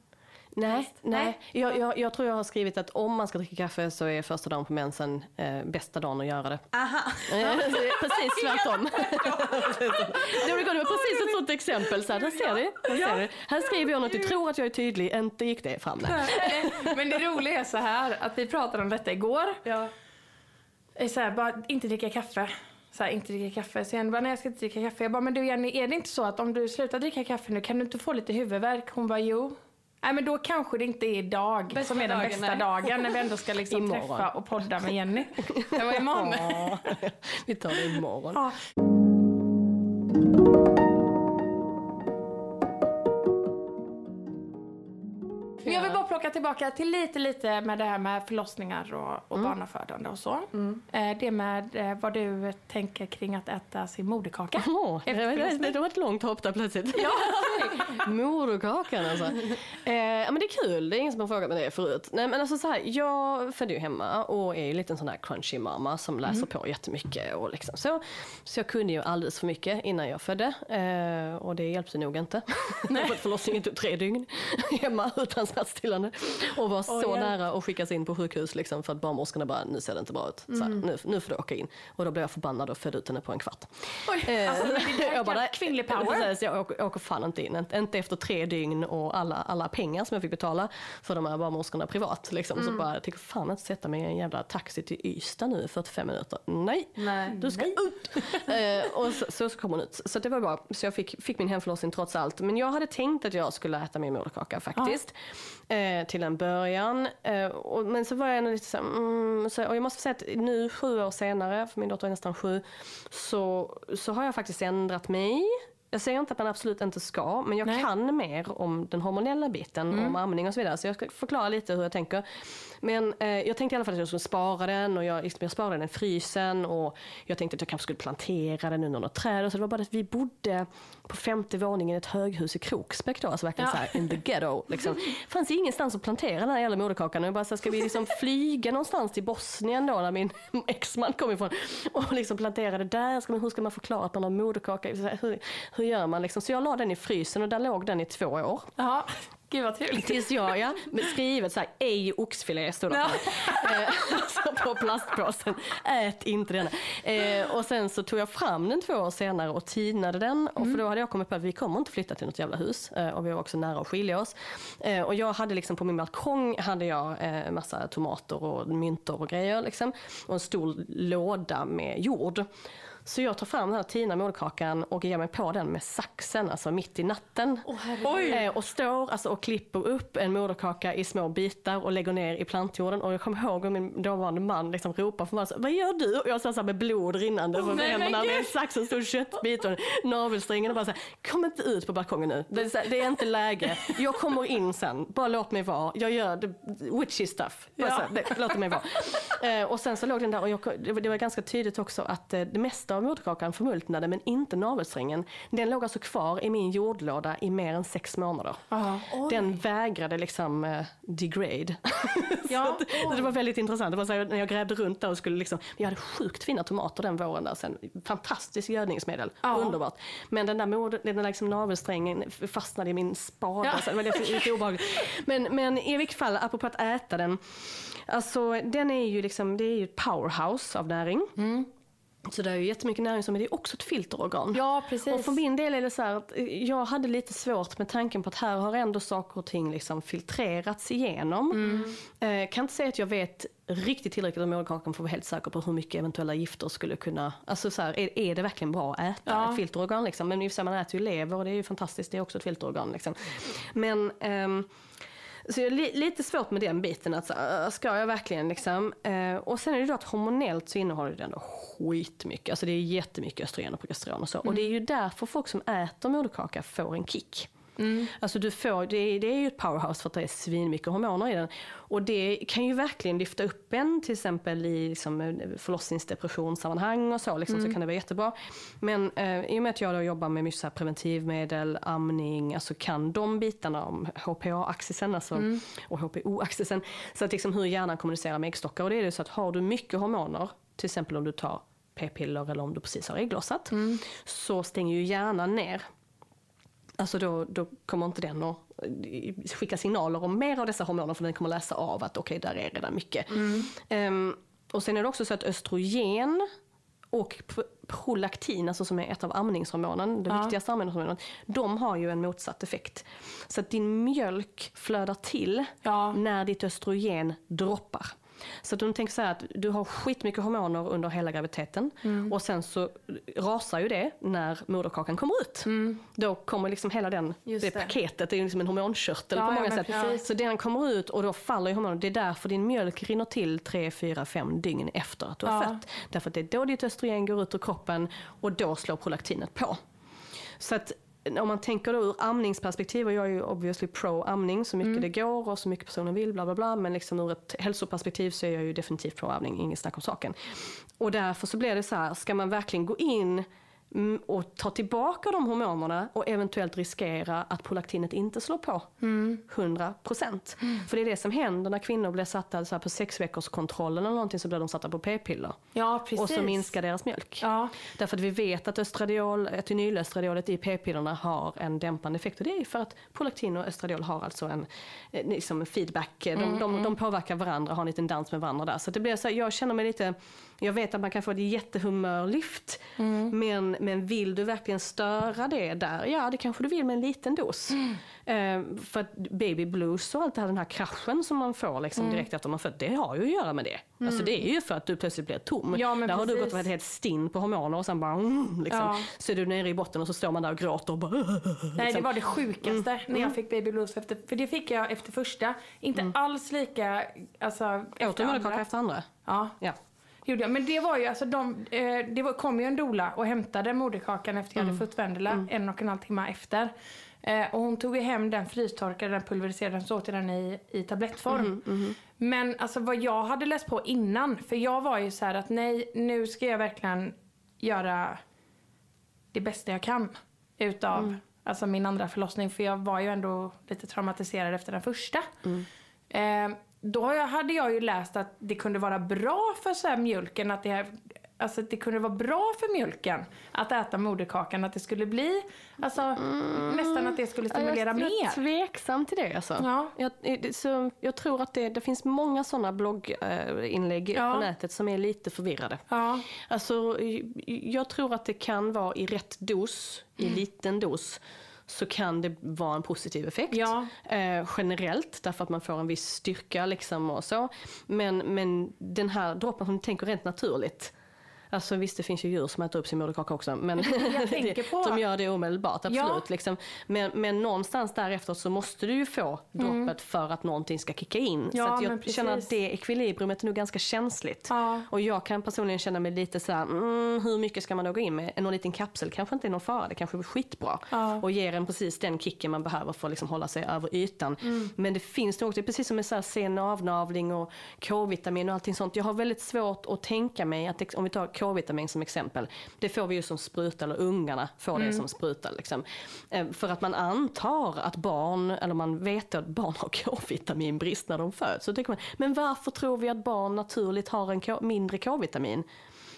Speaker 3: Nej, nej.
Speaker 1: Nej.
Speaker 3: Jag, jag, jag tror jag har skrivit att om man ska dricka kaffe så är första dagen på mensen eh, bästa dagen att göra det.
Speaker 1: Aha.
Speaker 3: Precis tvärtom. det var precis ett sånt exempel. Så här, där ser du. Där, ser du. här skriver jag något, du tror att jag är tydlig, inte gick det fram. Nej.
Speaker 2: Men det roliga är så här att vi pratade om detta igår.
Speaker 1: Ja.
Speaker 2: Är så här, bara inte dricka kaffe. Så här, inte dricka kaffe. Så jag bara, nej jag ska inte dricka kaffe. Jag bara, men du Jenny, är det inte så att om du slutar dricka kaffe nu kan du inte få lite huvudvärk? Hon bara, jo. Nej men då kanske det inte är idag
Speaker 1: Bästa
Speaker 2: som är den
Speaker 1: dagen,
Speaker 2: bästa
Speaker 1: nej.
Speaker 2: dagen när vi ändå ska liksom
Speaker 3: Imorgon.
Speaker 2: träffa och podda med Jenny. Det var imorgon.
Speaker 3: Ja, vi tar det imorgon.
Speaker 2: Ja. Jag plocka tillbaka till lite, lite med det här med förlossningar och, och barnafödande och så. Eh, det med eh, vad du tänker kring att äta sin moderkaka.
Speaker 3: Åh, det, var,
Speaker 2: förlossning.
Speaker 3: det var ett långt hopp där plötsligt. Ja. Moderkakan alltså. Eh, men det är kul, det är ingen som har frågat mig det förut. Nej, men alltså så här, jag födde ju hemma och är ju lite en sån här crunchy mamma som läser på jättemycket. Och liksom så. så jag kunde ju alldeles för mycket innan jag födde eh, och det hjälpte nog inte. för att förlossningen tog tre dygn hemma utan smärtstillande. Och var så
Speaker 2: hjälp.
Speaker 3: nära att skickas in på sjukhus liksom, för att barnmorskorna bara, nu ser det inte bra ut. Så här, nu, nu får du åka in. Och då blev jag förbannad och födde ut henne på en kvart.
Speaker 2: Oj, alltså, där
Speaker 3: Jag bara,
Speaker 2: kvinnlig power.
Speaker 3: Precis, jag åker, åker fan inte in. Inte- efter tre dygn och alla, alla pengar som jag fick betala för de här barnmorskorna privat. Liksom. Så bara, jag tänker fan inte sätta mig i en jävla taxi till Ystad nu i 45 minuter. Nej,
Speaker 1: Nej.
Speaker 3: du ska ut! eh, och så, så, så kom hon ut. Så det var bra. Så jag fick, fick min hemförlossning trots allt. Men jag hade tänkt att jag skulle äta min moderkaka faktiskt. Eh, till en början. Eh, och, men så var jag ändå lite så, här, mm, så Och jag måste säga att nu sju år senare, för min dotter är nästan sju, så, så har jag faktiskt ändrat mig. Jag säger inte att man absolut inte ska, men jag
Speaker 2: Nej.
Speaker 3: kan mer om den hormonella biten, om amning och så vidare. Så jag ska förklara lite hur jag tänker. Men eh, jag tänkte i alla fall att jag skulle spara den och jag, liksom, jag sparade den i frysen och jag tänkte att jag kanske skulle plantera den under något träd. Och så det var bara att vi bodde på femte våningen i ett höghus i Kroksbäck då, alltså verkligen
Speaker 2: Ja.
Speaker 3: så här in the ghetto. Liksom. Det fanns ingenstans att plantera den här jävla moderkakan. Och jag bara så här, ska vi liksom flyga någonstans till Bosnien då, där min exman kom ifrån och liksom plantera det där? Ska man, hur ska man förklara att man har moderkaka? Hur, hur gör man liksom? Så jag la den i frysen och där låg den i två år.
Speaker 2: Ja, gud vad trevligt.
Speaker 3: Tills jag, ja, med skrivet så här, ej oxfilé stod det på, eh, alltså på plastpåsen. Ät inte denna. Eh, och sen så tog jag fram den två år senare och tinade den. Och för då hade jag kommit på att vi kommer inte flytta till något jävla hus. Eh, och vi var också nära att skilja oss. Eh, och jag hade liksom på min balkong hade jag eh, massa tomater och myntor och grejer liksom. Och en stor låda med jord. Så jag tar fram den här Tina moderkakan och ger mig på den med saxen, alltså mitt i natten.
Speaker 1: Oj.
Speaker 3: Eh, och står alltså, och klipper upp en moderkaka i små bitar och lägger ner i plantjorden. Och jag kommer ihåg hur min dåvarande man liksom ropar för mig, så, vad gör du? Och jag står så med blod rinnande från
Speaker 2: men
Speaker 3: händerna med en sax och en stor köttbit och en navelsträngen och bara så här, kom inte ut på balkongen nu. Det är, så här, det är inte läge. Jag kommer in sen, bara låt mig vara. Jag gör the witchy stuff. Bara
Speaker 2: Ja.
Speaker 3: så här, det, låt mig vara. Eh, och sen så låg den där och jag, det var- det var ganska tydligt också att eh, det mesta av moderkakan förmultnade men inte navelsträngen. Den låg alltså kvar i min jordlåda i mer än sex månader.
Speaker 2: Ja.
Speaker 3: Den vägrade liksom eh, degrade.
Speaker 2: Ja.
Speaker 3: så det var väldigt intressant. Det var så här, när jag grävde runt där och skulle liksom, jag hade sjukt fina tomater den våren där sen. Fantastiskt gödningsmedel,
Speaker 2: Ja.
Speaker 3: underbart. Men den där, mod, den där liksom navelsträngen fastnade i min spade.
Speaker 2: Ja.
Speaker 3: Så det var lite, lite obehagligt. Men, men i vilket fall, apropå att äta den. Alltså den är ju liksom, det är ju ett powerhouse av näring. Så det är ju jättemycket näring som men det är också ett filterorgan.
Speaker 2: Ja, precis.
Speaker 3: Och för min del är det så att eh, jag hade lite svårt med tanken på att här har ändå saker och ting liksom filtrerats igenom.
Speaker 2: Mm.
Speaker 3: Eh, kan inte säga att jag vet riktigt tillräckligt om moderkakan för att vara helt säker på hur mycket eventuella gifter skulle kunna, alltså så här, är, är det verkligen bra att äta
Speaker 2: Ja.
Speaker 3: ett filterorgan liksom? Men i och för sig, man äter ju lever och det är ju fantastiskt, det är också ett filterorgan liksom. Men ehm, så jag är li- lite svårt med den biten, att så, äh, ska jag verkligen liksom? Eh, och sen är det då att hormonellt så innehåller det ändå skitmycket, alltså det är jättemycket östrogen och progesteron och så. Och det är ju därför folk som äter moderkaka får en kick. Alltså du får, det, är, det är ju ett powerhouse för att det är svinmycket hormoner i den. Och det kan ju verkligen lyfta upp en till exempel i liksom, förlossningsdepressionssammanhang och så, liksom, så kan det vara jättebra. Men eh, i och med att jag då jobbar med mycket preventivmedel, amning, alltså kan de bitarna om HPA-axisen alltså, och HPO-axisen, så att liksom hur hjärnan kommunicerar med äggstockar. Och det är det så att har du mycket hormoner, till exempel om du tar p-piller eller om du precis har ägglossat, så stänger ju hjärnan ner Alltså då, då kommer inte den att eh, skicka signaler om mer av dessa hormoner för den kommer läsa av att okej, där är redan mycket. Ehm, och sen är det också så att östrogen och pr- prolaktin, alltså som är ett av amningshormonen, det
Speaker 2: Ja.
Speaker 3: viktigaste amningshormonet, de har ju en motsatt effekt. Så att din mjölk flödar till
Speaker 2: Ja.
Speaker 3: när ditt östrogen droppar. Så att du tänker så här att du har skitmycket hormoner under hela graviditeten
Speaker 2: Mm.
Speaker 3: och sen så rasar ju det när moderkakan kommer ut. Då kommer liksom hela den,
Speaker 1: Mm. Just
Speaker 3: det,
Speaker 1: det.
Speaker 3: paketet, det är ju liksom en hormonkörtel
Speaker 2: Ja,
Speaker 3: på
Speaker 2: ja,
Speaker 3: många
Speaker 2: men
Speaker 3: sätt.
Speaker 2: precis.
Speaker 3: Så den kommer ut och då faller ju hormonen. Det är därför din mjölk rinner till 3, 4, 5 dygn efter att du har
Speaker 2: Ja.
Speaker 3: fött. Därför att det är då ditt östrogen går ut ur kroppen och då slår prolaktinet på. Så att om man tänker då ur amningsperspektiv, och jag är ju obviously pro amning så mycket det går och så mycket personen vill, bla bla bla. Men liksom ur ett hälsoperspektiv så är jag ju definitivt pro amning, inget snack om saken. Och därför så blir det så här, ska man verkligen gå in mm, och ta tillbaka de hormonerna och eventuellt riskera att prolaktinet inte slår på 100 procent. För det är det som händer när kvinnor blir satta så här på sex veckors kontrollen eller någonting så blir de satta på p-piller.
Speaker 2: Ja.
Speaker 3: Och så minskar deras mjölk.
Speaker 2: Ja.
Speaker 3: Därför att vi vet att östradiol, etynylöstradiolet i p-pillerna har en dämpande effekt. Och det är för att prolaktin och östradiol har alltså en eh, liksom feedback. De,
Speaker 2: Mm,
Speaker 3: de, de påverkar varandra, har en liten dans med varandra där. Så det blir så här, jag känner mig lite, jag vet att man kan få ett jättehumörlyft.
Speaker 2: Mm.
Speaker 3: Men, men vill du verkligen störa det där? Ja, det kanske du vill med en liten dos.
Speaker 2: Mm.
Speaker 3: Eh, för att baby blues och allt det här, den här kraschen som man får liksom
Speaker 2: Mm.
Speaker 3: direkt efter man fött, det har ju att göra med det. Alltså det är ju för att du plötsligt blir tom.
Speaker 2: Ja, men
Speaker 3: där har du
Speaker 2: precis.
Speaker 3: gått och varit helt stinn på hormoner och sen bara mm, liksom.
Speaker 2: Ja.
Speaker 3: Så är du nere i botten och så står man där och gråter och bara
Speaker 2: Nej, det
Speaker 3: liksom.
Speaker 2: var det sjukaste
Speaker 3: Mm.
Speaker 2: när jag fick baby blues. Efter, för det fick jag efter första. Inte alls lika... Alltså,
Speaker 3: Åt du
Speaker 2: efter andra.
Speaker 3: efter andra?
Speaker 2: Ja,
Speaker 3: Ja.
Speaker 2: Gjorde jag. Men det var ju alltså de... Eh, det var, kom ju en dola och hämtade moderkakan efter jag
Speaker 3: Mm.
Speaker 2: hade fått Vendela en och en halv timme efter. Eh, och hon tog ju hem den frystorkade, den pulveriserade, så åt den i, i tablettform.
Speaker 3: Mm,
Speaker 2: Men alltså vad jag hade läst på innan, för jag var ju så att nej, nu ska jag verkligen göra det bästa jag kan utav
Speaker 3: Mm.
Speaker 2: alltså min andra förlossning. För jag var ju ändå lite traumatiserad efter den första. Eh, då hade jag ju läst att det kunde vara bra för så mjölken, att det, här, alltså att det kunde vara bra för mjölken att äta moderkakan. Att det skulle bli, alltså nästan att det skulle stimulera
Speaker 3: jag, jag är
Speaker 2: mer.
Speaker 3: tveksam till det alltså.
Speaker 2: Ja.
Speaker 3: Jag, eh, så jag tror att det, det finns många sådana blogginlägg
Speaker 2: Ja.
Speaker 3: på nätet som är lite förvirrade.
Speaker 2: Ja,
Speaker 3: Alltså, jag tror att det kan vara i rätt dos,
Speaker 2: Mm.
Speaker 3: i liten dos, så kan det vara en positiv effekt.
Speaker 2: Ja.
Speaker 3: Eh, generellt, därför att man får en viss styrka liksom och så. Men, men den här droppen som du tänker rent naturligt, Alltså visst det finns ju djur som äter upp sin moderkaka också. Men
Speaker 2: Jag tänker på-
Speaker 3: som gör det omedelbart, absolut.
Speaker 2: Ja.
Speaker 3: Liksom. Men, men någonstans därefter så måste du ju få droppet för att någonting ska kicka in.
Speaker 2: Mm. Ja,
Speaker 3: så jag känner att det ekvilibrumet är nog ganska känsligt.
Speaker 2: Ja.
Speaker 3: Och jag kan personligen känna mig lite så här, mm, hur mycket ska man då gå in med? En någon liten kapsel kanske inte är någon fara, det kanske är skitbra.
Speaker 2: Ja.
Speaker 3: Och ger en precis den kicken man behöver för att liksom hålla sig över ytan.
Speaker 2: Mm.
Speaker 3: Men det finns nog också, precis som med så här sen avnavling och K-vitamin och allting sånt. Jag har väldigt svårt att tänka mig att, det- om vi tar K-vitamin som exempel, det får vi ju som spruta, eller ungarna får
Speaker 2: Mm.
Speaker 3: det som spruta. Liksom. Eh, För att man antar att barn, eller man vet att barn har K-vitaminbrist när de föds. Så tänker man, men varför tror vi att barn naturligt har en K- mindre K-vitamin?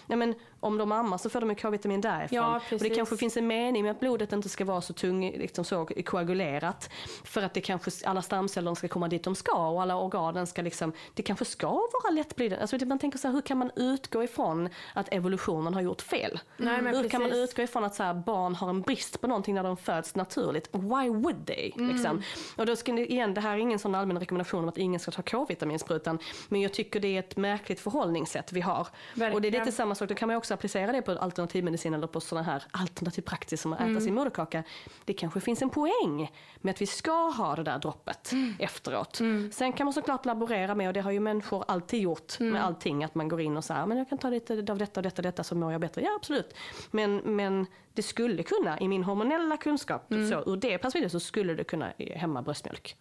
Speaker 3: Ja, men om de ammar så får de K-vitamin därifrån.
Speaker 2: Ja,
Speaker 3: och det
Speaker 2: precis.
Speaker 3: kanske finns en mening med att blodet inte ska vara så tung, liksom så koagulerat. För att det kanske, alla stamceller ska komma dit de ska och alla organen ska liksom, det kanske ska vara lättblivande. Alltså man tänker så här, hur kan man utgå ifrån att evolutionen har gjort fel?
Speaker 2: Nej,
Speaker 3: hur kan man
Speaker 2: precis.
Speaker 3: utgå ifrån att så här, barn har en brist på någonting när de föds naturligt? Why would they? Liksom? Och då ska, igen, det här är ingen sån allmän rekommendation om att ingen ska ta K-vitaminsprutan. Men jag tycker det är ett märkligt förhållningssätt vi har. Och det är
Speaker 2: Verkligen.
Speaker 3: lite samma sak, då kan man också applicera det på alternativmedicin eller på sådana här alternativ praxis som att äta sin moderkaka. Det kanske finns en poäng med att vi ska ha det där droppet efteråt. Sen kan man såklart laborera med, och det har ju människor alltid gjort med allting, att man går in och säger men jag kan ta lite av detta och detta och detta så mår jag bättre. Ja absolut. Men, men det skulle kunna, i min hormonella kunskap, så ur det perspektivet så skulle det kunna hämma bröstmjölk.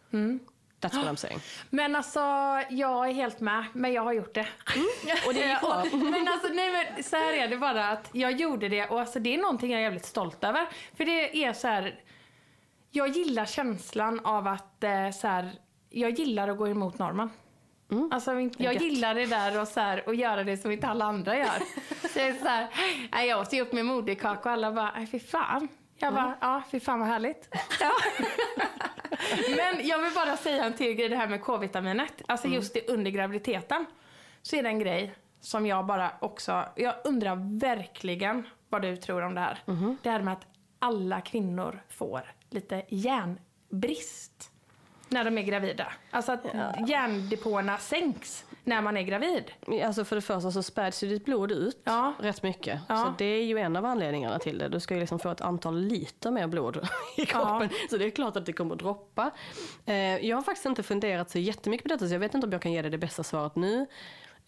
Speaker 3: That's what I'm saying.
Speaker 2: Men alltså, jag är helt med, men jag har gjort det.
Speaker 3: Och det gick bra.
Speaker 2: Men alltså, nej men så här är det bara att jag gjorde det och alltså, det är någonting jag är jävligt stolt över. För det är så här, jag gillar känslan av att eh, så här, jag gillar att gå emot normen. Alltså, inte- jag gillar det där och, så här, och göra det som inte alla andra gör. så jag, är så här, jag åt ju upp med moderkaka och alla bara, fy fan. Jag bara, ja fy fan vad härligt. Ja. Men jag vill bara säga en till grej, det här med K-vitaminet. Alltså just det under graviditeten. Så är det en grej som jag bara också, jag undrar verkligen vad du tror om det här. Det här med att alla kvinnor får lite järnbrist när de är gravida. Alltså att järndepåerna sänks när man är gravid.
Speaker 3: Alltså för det första så späds ju ditt blod ut
Speaker 2: Ja.
Speaker 3: rätt mycket.
Speaker 2: Ja.
Speaker 3: Så det är ju en av anledningarna till det. Du ska ju liksom få ett antal liter mer blod i kroppen. Så det är klart att det kommer att droppa. Eh, jag har faktiskt inte funderat så jättemycket på detta så jag vet inte om jag kan ge dig det bästa svaret nu.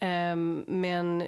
Speaker 3: Ehm, men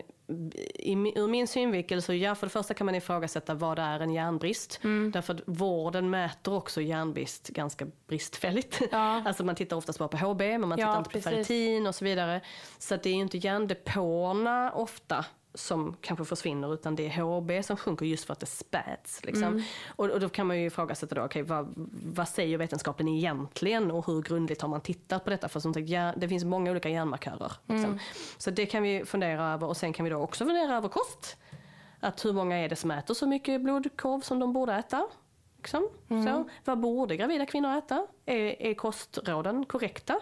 Speaker 3: ur min synvinkel så ja, för det första kan man ifrågasätta vad är en järnbrist.
Speaker 2: Mm.
Speaker 3: Därför att vården mäter också järnbrist ganska bristfälligt.
Speaker 2: Ja.
Speaker 3: Alltså man tittar oftast bara på HB men man
Speaker 2: Ja,
Speaker 3: tittar inte på
Speaker 2: precis.
Speaker 3: ferritin och så vidare. Så det är ju inte järndepåerna ofta som kanske försvinner utan det är HB som sjunker just för att det späds. Liksom.
Speaker 2: Mm.
Speaker 3: Och, och då kan man ju ifrågasätta då, okej, vad, vad säger vetenskapen egentligen och hur grundligt har man tittat på detta? För som sagt, hjär- det finns många olika järnmarkörer. Liksom.
Speaker 2: Mm.
Speaker 3: Så det kan vi fundera över och sen kan vi då också fundera över kost. Att hur många är det som äter så mycket blodkorv som de borde äta? Liksom.
Speaker 2: Mm.
Speaker 3: Så, vad borde gravida kvinnor äta? Är, är kostråden korrekta?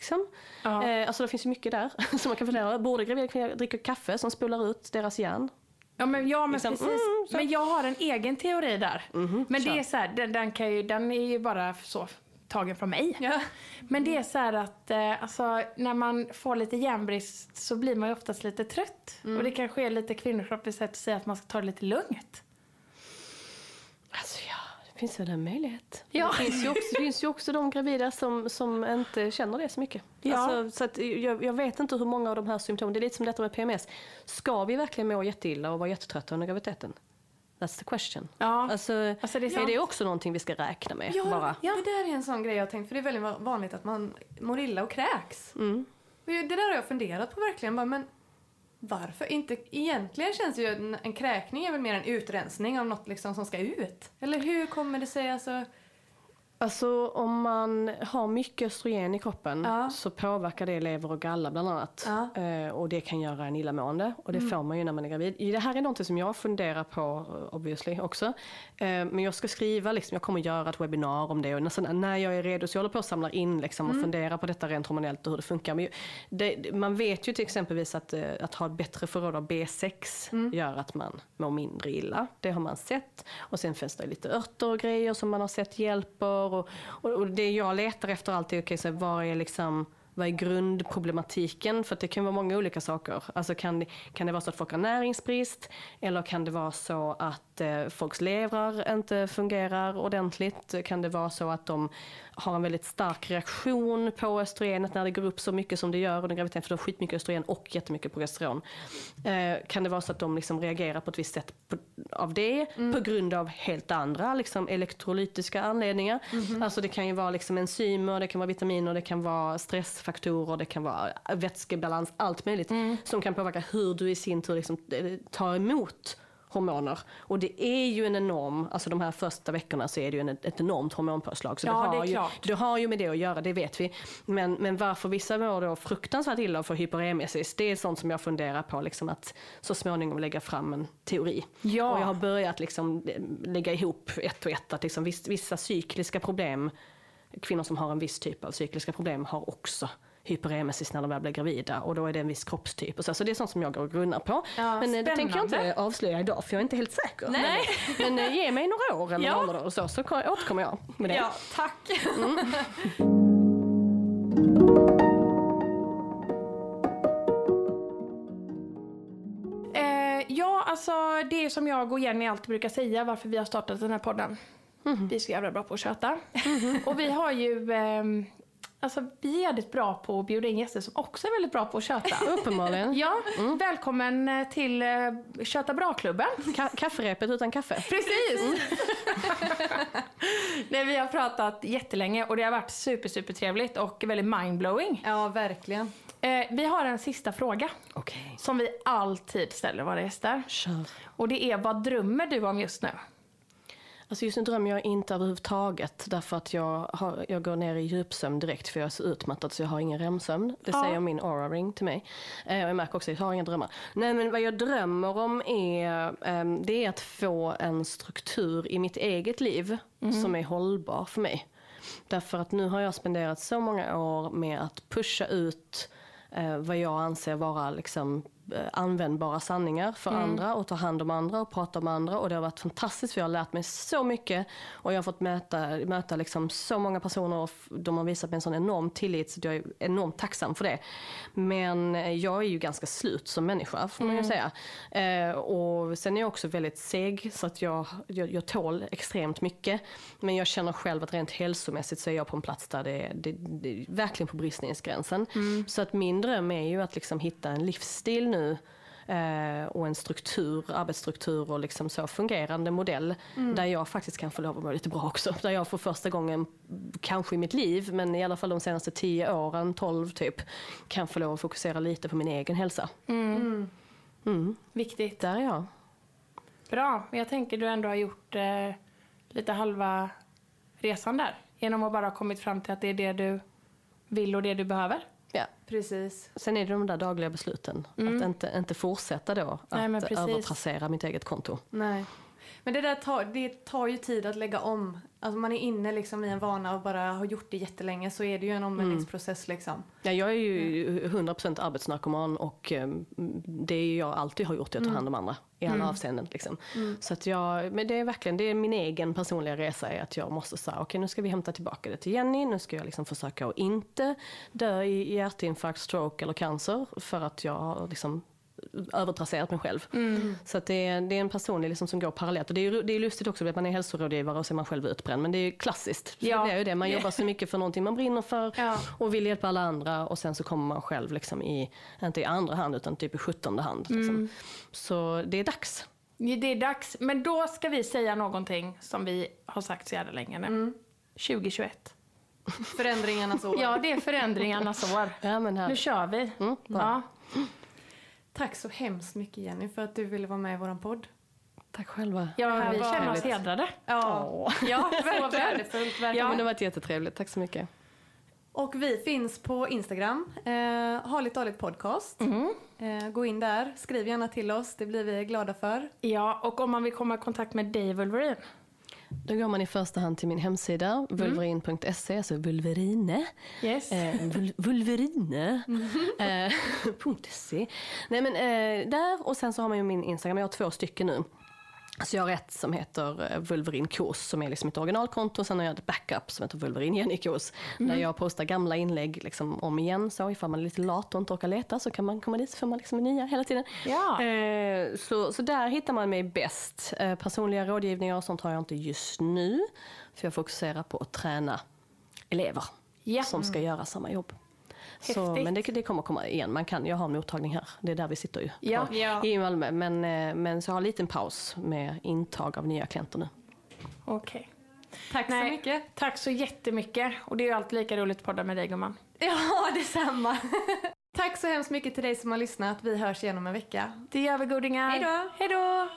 Speaker 3: Liksom.
Speaker 2: Ja.
Speaker 3: Eh, alltså det finns ju mycket där som man kan fundera över. Borde gravida kvinnor dricka kaffe som spolar ut deras järn?
Speaker 2: Ja men, ja, men
Speaker 3: Liksom,
Speaker 2: precis.
Speaker 3: mm,
Speaker 2: men jag har en egen teori där. men det är så här, den, den, kan ju, den är ju bara så tagen från mig.
Speaker 1: Ja.
Speaker 2: Men det är så här att eh, alltså, när man får lite järnbrist så blir man ju oftast lite trött. Och det kanske är lite kvinnokroppsligt sätt att säga att man ska ta det lite lugnt.
Speaker 3: Alltså finns väl en möjlighet.
Speaker 2: Ja.
Speaker 3: Det, finns ju också, det finns ju också de gravida som, som inte känner det så mycket.
Speaker 2: Ja.
Speaker 3: Alltså, så att jag, jag vet inte hur många av de här symptomen, det är lite som detta med PMS. Ska vi verkligen må jätteilla och vara jättetrötta under graviditeten? That's the question.
Speaker 2: Ja.
Speaker 3: Alltså,
Speaker 2: Alltså, det är
Speaker 3: är, det också någonting vi ska räkna med?
Speaker 1: Ja,
Speaker 3: bara?
Speaker 1: det där är en sån grej jag har tänkt, för det är väldigt va- vanligt att man mår illa och kräks.
Speaker 3: Mm.
Speaker 1: Det där har jag funderat på verkligen, bara, men varför inte? Egentligen känns ju en, en kräkning är väl mer en utrensning av något liksom som ska ut. Eller hur kommer det sig? Alltså,
Speaker 3: Alltså om man har mycket östrogen i kroppen
Speaker 1: Ja.
Speaker 3: så påverkar det lever och galla bland annat.
Speaker 1: Ja. Mm.
Speaker 3: Eh, och det kan göra en illamående och det får man ju när man är gravid. Det här är något som jag funderar på eh, obviously också. Eh, men jag ska skriva, liksom, jag kommer göra ett webbinar om det och nästan, när jag är redo så jag håller på att samla in liksom,
Speaker 1: Mm.
Speaker 3: och fundera på detta rent hormonellt och hur det funkar. Men det, man vet ju till exempelvis att, att ha ett bättre förråd av B6
Speaker 1: Mm.
Speaker 3: gör att man mår mindre illa. Det har man sett. Och sen finns det lite örter och grejer som man har sett hjälper. Och, och, och det jag letar efter alltid är, så vad är liksom vad är grundproblematiken? För det kan vara många olika saker. Alltså kan, kan det vara så att folk har näringsbrist? Eller kan det vara så att eh, folks levrar inte fungerar ordentligt? Kan det vara så att de har en väldigt stark reaktion på östrogenet när det går upp så mycket som det gör under graviditeten? För de har skitmycket östrogen och jättemycket progesteron. Eh, kan det vara så att de liksom reagerar på ett visst sätt på, av det på grund av helt andra liksom elektrolytiska anledningar? Alltså det kan ju vara liksom enzymer, det kan vara vitaminer, det kan vara stressfaktorer, det kan vara vätskebalans, allt möjligt som kan påverka hur du i sin tur liksom eh, tar emot hormoner. Och det är ju en enorm, alltså de här första veckorna så är det ju en, ett enormt hormonpåslag. Så
Speaker 2: Ja,
Speaker 3: det,
Speaker 2: det
Speaker 3: har
Speaker 2: är
Speaker 3: ju, det har ju med det att göra, det vet vi. Men, men varför vissa mår då fruktansvärt illa och får hyperemesis, det är sånt som jag funderar på liksom att så småningom lägga fram en teori.
Speaker 2: Ja.
Speaker 3: Och jag har börjat liksom eh, lägga ihop ett och ett, att liksom viss, vissa cykliska problem, kvinnor som har en viss typ av cykliska problem har också hyperemesis när de väl blir gravida och då är det en viss kroppstyp. Och så, så det är sånt som jag går och grunnar på.
Speaker 2: Ja,
Speaker 3: men eh, det tänker jag
Speaker 2: spännande.
Speaker 3: inte avslöja idag för jag är inte helt säker.
Speaker 2: Nej.
Speaker 3: Men eh, ge mig några år eller
Speaker 2: Ja.
Speaker 3: månader och så, så ko- återkommer jag med det.
Speaker 2: Ja, tack. Eh, ja, alltså det är som jag och Jenny alltid brukar säga varför vi har startat den här podden. Vi är så jävla bra på att köta. Och vi har ju, ehm, alltså vi är jävligt bra på att bjuda in gäster som också är väldigt bra på att köta.
Speaker 3: Uppenbarligen.
Speaker 2: Ja, välkommen eh, till eh, Köta Bra-klubben.
Speaker 3: Ka- kafferepet utan kaffe.
Speaker 2: Precis! Nej, vi har pratat jättelänge och det har varit super, super trevligt och väldigt mindblowing.
Speaker 1: Ja, verkligen.
Speaker 2: Eh, vi har en sista fråga
Speaker 3: Okej.
Speaker 2: som vi alltid ställer våra gäster.
Speaker 3: Kör.
Speaker 2: Och det är, vad drömmer du om just nu?
Speaker 3: Alltså just nu drömmer jag inte överhuvudtaget därför att jag, har, jag går ner i djupsömn direkt för jag är så utmattad så jag har ingen REM-sömn. Det
Speaker 2: Ja.
Speaker 3: säger min aura ring till mig. Eh, och jag märker också att jag har inga drömmar. Nej men vad jag drömmer om är, ehm, det är att få en struktur i mitt eget liv som är hållbar för mig. Därför att nu har jag spenderat så många år med att pusha ut eh, vad jag anser vara liksom, eh, användbara sanningar för andra och ta hand om andra och prata om andra. Och det har varit fantastiskt för jag har lärt mig så mycket och jag har fått möta, möta liksom så många personer och de har visat mig en sån enorm tillit så jag är enormt tacksam för det. Men eh, jag är ju ganska slut som människa får man ju säga. Eh, och sen är jag också väldigt seg så att jag, jag, jag tål extremt mycket. Men jag känner själv att rent hälsomässigt så är jag på en plats där det är, det, det är verkligen på bristningsgränsen. Så att min dröm är ju att liksom hitta en livsstil nu eh, och en struktur, arbetsstruktur och liksom så fungerande modell där jag faktiskt kan få lov att må lite bra också. Där jag för första gången, kanske i mitt liv, men i alla fall de senaste tio åren, 12 typ, kan få lov att fokusera lite på min egen hälsa. Mm.
Speaker 2: Viktigt.
Speaker 3: Där är jag.
Speaker 2: Bra. Men jag tänker du ändå har gjort eh, lite halva resan där. Genom att bara ha kommit fram till att det är det du vill och det du behöver.
Speaker 3: Ja.
Speaker 1: Precis.
Speaker 3: Sen är det de där dagliga besluten. Att inte, inte fortsätta då
Speaker 2: Nej,
Speaker 3: att övertrassera mitt eget konto.
Speaker 1: Nej. Men det där tar, det tar ju tid att lägga om. Alltså man är inne liksom i en vana och bara har gjort det jättelänge så är det ju en omvändningsprocess liksom.
Speaker 3: Ja, jag är ju 100% arbetsnarkoman och eh, det är jag alltid har gjort, jag tar hand om andra i alla avseenden. Liksom. Så att jag, men det är verkligen det är min egen personliga resa är att jag måste säga okej nu ska vi hämta tillbaka det till Jenny, nu ska jag liksom försöka att inte dö i hjärtinfarkt, stroke eller cancer för att jag har liksom övertrasserat mig själv. Så att det, är, det är en personlig liksom som går parallellt. Och det är, det är lustigt också att man är hälsorådgivare och så är man själv utbränd. Men det är ju klassiskt.
Speaker 2: Ja.
Speaker 3: Det är ju det. Man jobbar så mycket för någonting man brinner för
Speaker 2: Ja.
Speaker 3: och vill hjälpa alla andra och sen så kommer man själv liksom i, inte i andra hand utan typ i sjuttonde hand. Liksom. Så det är dags.
Speaker 2: Det är dags. Men då ska vi säga någonting som vi har sagt så jävla länge nu. 2021.
Speaker 1: Förändringarnas år.
Speaker 2: Ja, det är förändringarnas år.
Speaker 3: Ja, men
Speaker 2: Nu kör vi.
Speaker 3: Mm,
Speaker 2: ja.
Speaker 1: Tack så hemskt mycket Jenny för att du ville vara med i våran podd.
Speaker 3: Tack själva.
Speaker 2: ja, vi känner oss hedrade.
Speaker 1: Ja, ja värdefullt. verkligen.
Speaker 2: Ja.
Speaker 3: Men det har varit jättetrevligt. Tack så mycket.
Speaker 1: Och vi finns på Instagram, eh, Harligt Dåligt Podcast. Eh, gå in där, skriv gärna till oss, det blir vi glada för.
Speaker 2: Ja, och om man vill komma i kontakt med dig Wolverine.
Speaker 3: Då går man i första hand till min hemsida, vulverin.se, alltså vulverine.
Speaker 2: Yes.
Speaker 3: Eh, vul- vulverine. Eh. Nej men eh, där och sen så har man ju min Instagram, jag har två stycken nu. Så jag har ett som heter eh, Wolverine Kurs som är liksom ett originalkonto. Sen har jag ett backup som heter Wolverine Jenny Kurs. Där jag postar gamla inlägg liksom om igen. Så ifall man är lite lat och inte orkar leta så kan man komma dit så får man liksom nya hela tiden.
Speaker 2: Ja.
Speaker 3: Eh, så, så där hittar man mig bäst. Eh, personliga rådgivningar och sånt har jag inte just nu. För jag fokuserar på att träna elever
Speaker 2: Ja.
Speaker 3: som ska göra samma jobb. Så, men det, det kommer komma igen. Man kan, jag har en mottagning här. Det är där vi sitter ju.
Speaker 2: Ja.
Speaker 3: på-
Speaker 2: Ja.
Speaker 3: I Malmö. Men, eh, men så jag har en liten paus med intag av nya klienter nu.
Speaker 2: Okej.
Speaker 1: Tack så
Speaker 2: Nej,
Speaker 1: mycket.
Speaker 2: Tack så jättemycket. Och det är ju alltid lika roligt att podda med dig gumman.
Speaker 1: Ja, detsamma. Tack så hemskt mycket till dig som har lyssnat. Vi hörs igen om en vecka.
Speaker 2: Det gör vi godingar.
Speaker 1: Hej då.
Speaker 2: Hej då.